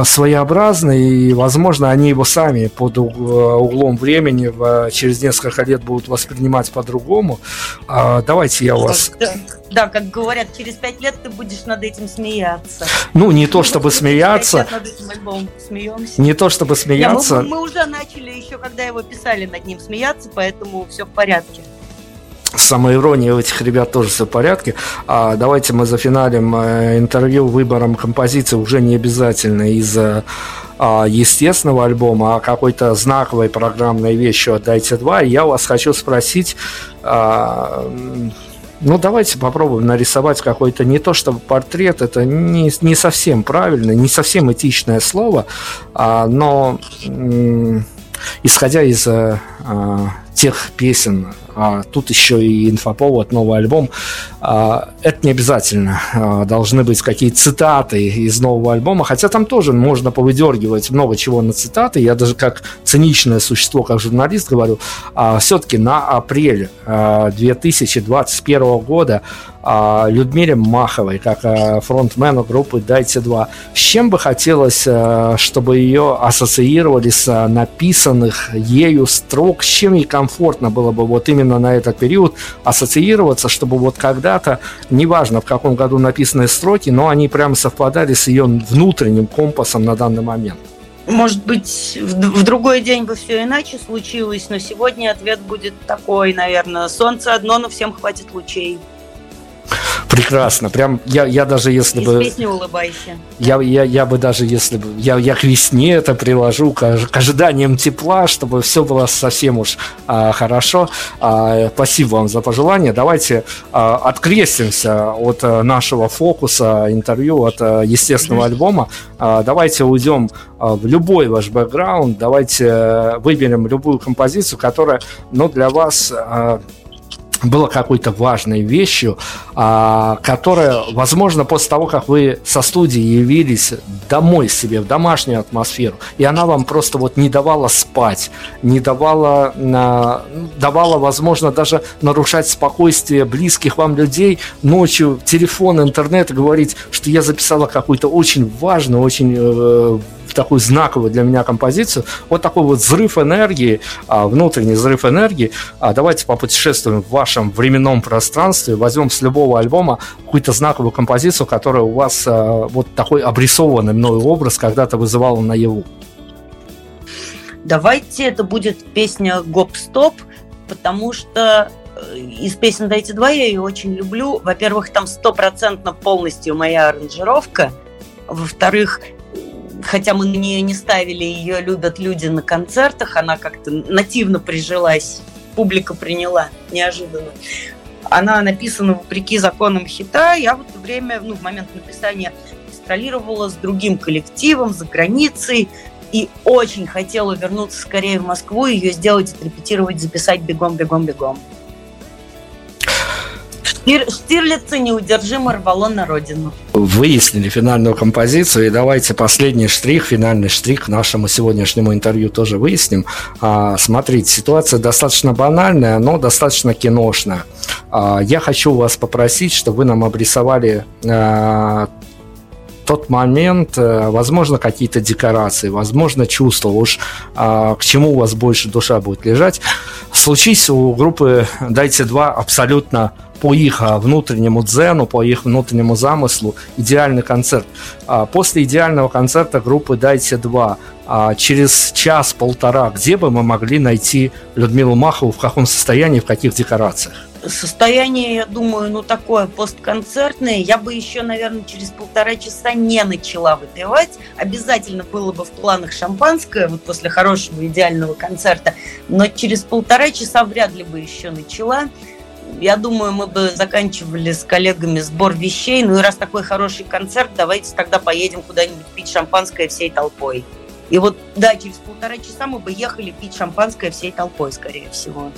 своеобразный, и, возможно, они его сами под углом времени в, через несколько лет будут воспринимать по-другому. А, давайте я у вас... Да, да, как говорят, через пять лет ты будешь над этим смеяться. Ну, не то, чтобы смеяться. Над этим альбомом смеемся. Не то, чтобы смеяться. Не, мы, мы уже начали еще, когда его писали, над ним смеяться, поэтому все в порядке самоирония у этих ребят тоже все в порядке. А давайте мы зафиналим э, интервью выбором композиции уже не обязательно из а, естественного альбома, а какой-то знаковой программной вещью «Отдайте два». Я вас хочу спросить, а, ну, давайте попробуем нарисовать какой-то не то чтобы портрет, это не, не совсем правильно, не совсем этичное слово, а, но исходя из а, тех песен, а тут еще и инфоповод, новый альбом. А, это не обязательно. А, должны быть какие-то цитаты из нового альбома, хотя там тоже можно повыдергивать много чего на цитаты. Я даже как циничное существо, как журналист говорю, а, все-таки на апрель 2021 а, года Людмиле Маховой, как а, фронтмену группы «Дайте два». С чем бы хотелось, а, чтобы ее ассоциировали с написанных ею строк, с чем ей комфортно было бы вот именно на этот период ассоциироваться, чтобы вот когда-то, неважно в каком году написаны строки, но они прямо совпадали с ее внутренним компасом на данный момент. Может быть, в другой день бы все иначе случилось, но сегодня ответ будет такой, наверное. Солнце одно, но всем хватит лучей. Прекрасно. Прям я, я даже если Из бы... песни улыбайся. Я, я, я бы даже если бы... Я, я к весне это приложу, к, к ожиданиям тепла, чтобы все было совсем уж а, хорошо. А, спасибо вам за пожелание. Давайте а, открестимся от а, нашего фокуса интервью, от а, естественного альбома. А, давайте уйдем а, в любой ваш бэкграунд. Давайте а, выберем любую композицию, которая ну, для вас... А, было какой-то важной вещью, а, которая, возможно, после того, как вы со студии явились домой себе, в домашнюю атмосферу, и она вам просто вот не давала спать, не давала, давала, возможно, даже нарушать спокойствие близких вам людей, ночью телефон, интернет, говорить, что я записала какую-то очень важную, очень э, такую знаковую для меня композицию. Вот такой вот взрыв энергии, а, внутренний взрыв энергии. А, давайте попутешествуем в вашем временном пространстве, возьмем с любого альбома какую-то знаковую композицию, которая у вас а, вот такой обрисованный мной образ когда-то вызывала наяву. Давайте это будет песня «Гоп-стоп», потому что э, из песен «Дайте два» я ее очень люблю. Во-первых, там стопроцентно полностью моя аранжировка. Во-вторых, хотя мы на нее не ставили, ее любят люди на концертах, она как-то нативно прижилась, публика приняла неожиданно. Она написана вопреки законам хита. Я в это время, ну, в момент написания гастролировала с другим коллективом за границей и очень хотела вернуться скорее в Москву, ее сделать, отрепетировать, записать бегом, бегом, бегом. Штир, Штирлица неудержимо рвало на родину. Выяснили финальную композицию, и давайте последний штрих, финальный штрих к нашему сегодняшнему интервью тоже выясним. А, смотрите, ситуация достаточно банальная, но достаточно киношная. А, я хочу вас попросить, чтобы вы нам обрисовали а, тот момент, э, возможно, какие-то декорации, возможно, чувства, уж а, к чему у вас больше душа будет лежать. Случись у группы «Дайте два» абсолютно по их а, внутреннему дзену, по их внутреннему замыслу идеальный концерт. А, после идеального концерта группы «Дайте два» через час-полтора, где бы мы могли найти Людмилу Махову, в каком состоянии, в каких декорациях? Состояние, я думаю, ну такое постконцертное. Я бы еще, наверное, через полтора часа не начала выпивать. Обязательно было бы в планах шампанское, вот после хорошего идеального концерта. Но через полтора часа вряд ли бы еще начала я думаю, мы бы заканчивали с коллегами сбор вещей. Ну и раз такой хороший концерт, давайте тогда поедем куда-нибудь пить шампанское всей толпой. И вот, да, через полтора часа мы бы ехали пить шампанское всей толпой, скорее всего.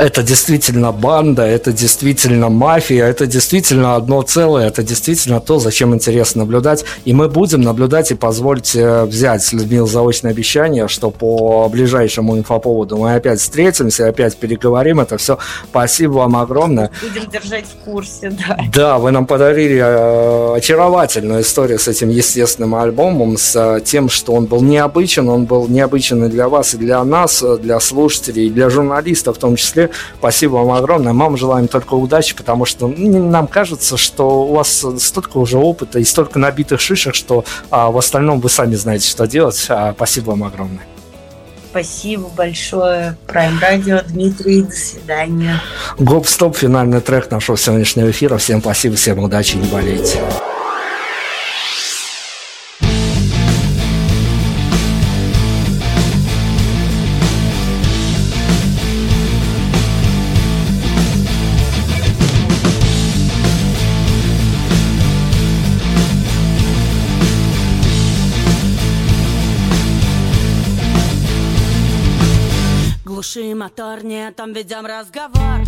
Это действительно банда, это действительно мафия, это действительно одно целое, это действительно то, зачем интересно наблюдать. И мы будем наблюдать, и позвольте взять с Людмилой заочное обещание, что по ближайшему инфоповоду мы опять встретимся, опять переговорим. Это все. Спасибо вам огромное. Будем держать в курсе, да. Да, вы нам подарили э, очаровательную историю с этим естественным альбомом, с э, тем, что он был необычен, он был необычен и для вас, и для нас, э, для слушателей, и для журналистов в том числе. Спасибо вам огромное. Мам, желаем только удачи, потому что ну, нам кажется, что у вас столько уже опыта и столько набитых шишек, что а, в остальном вы сами знаете, что делать. А, спасибо вам огромное. Спасибо большое. Prime Radio, Дмитрий, до свидания. Гоп-стоп, финальный трек нашего сегодняшнего эфира. Всем спасибо, всем удачи, не болейте. Там ведем разговор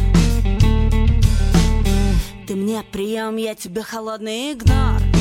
Ты мне прием, я тебе холодный игнор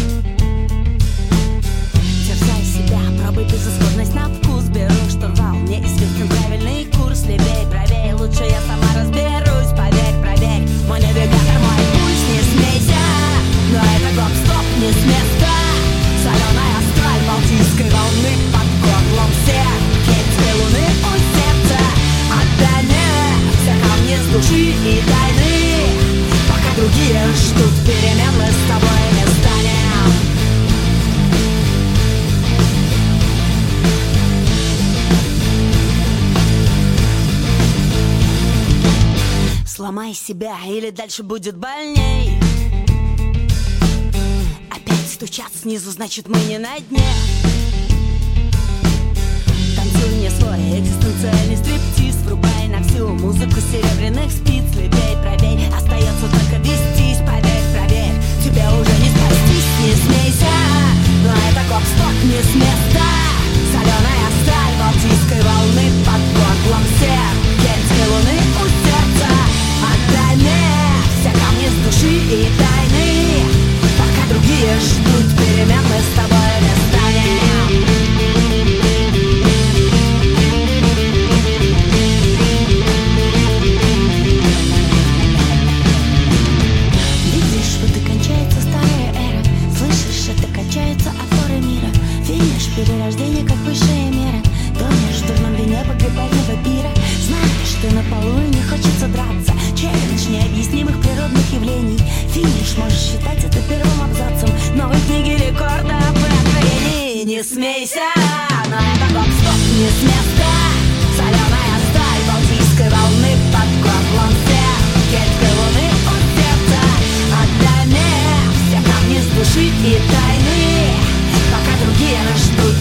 дальше будет больней. Опять стучат снизу, значит мы не на дне. Танцуй мне свой экзистенциальный стриптиз. Врубай на всю музыку серебряных спиц. Левей, правей, остается только вестись. Поверь, проверь, тебе уже не спастись. Не смейся, но это гоп-стоп не с места. Соленая сталь балтийской волны Под горлом всех Кельтской луны души и тайны Пока другие ждут явлений Финиш можешь считать это первым абзацем. Новой книги рекордов и Не смейся, но это гоп-стоп не с места Соленая сталь Балтийской волны под горлом всех Кельтской луны у сердца Отдай мне все камни с души и тайны. Пока другие ждут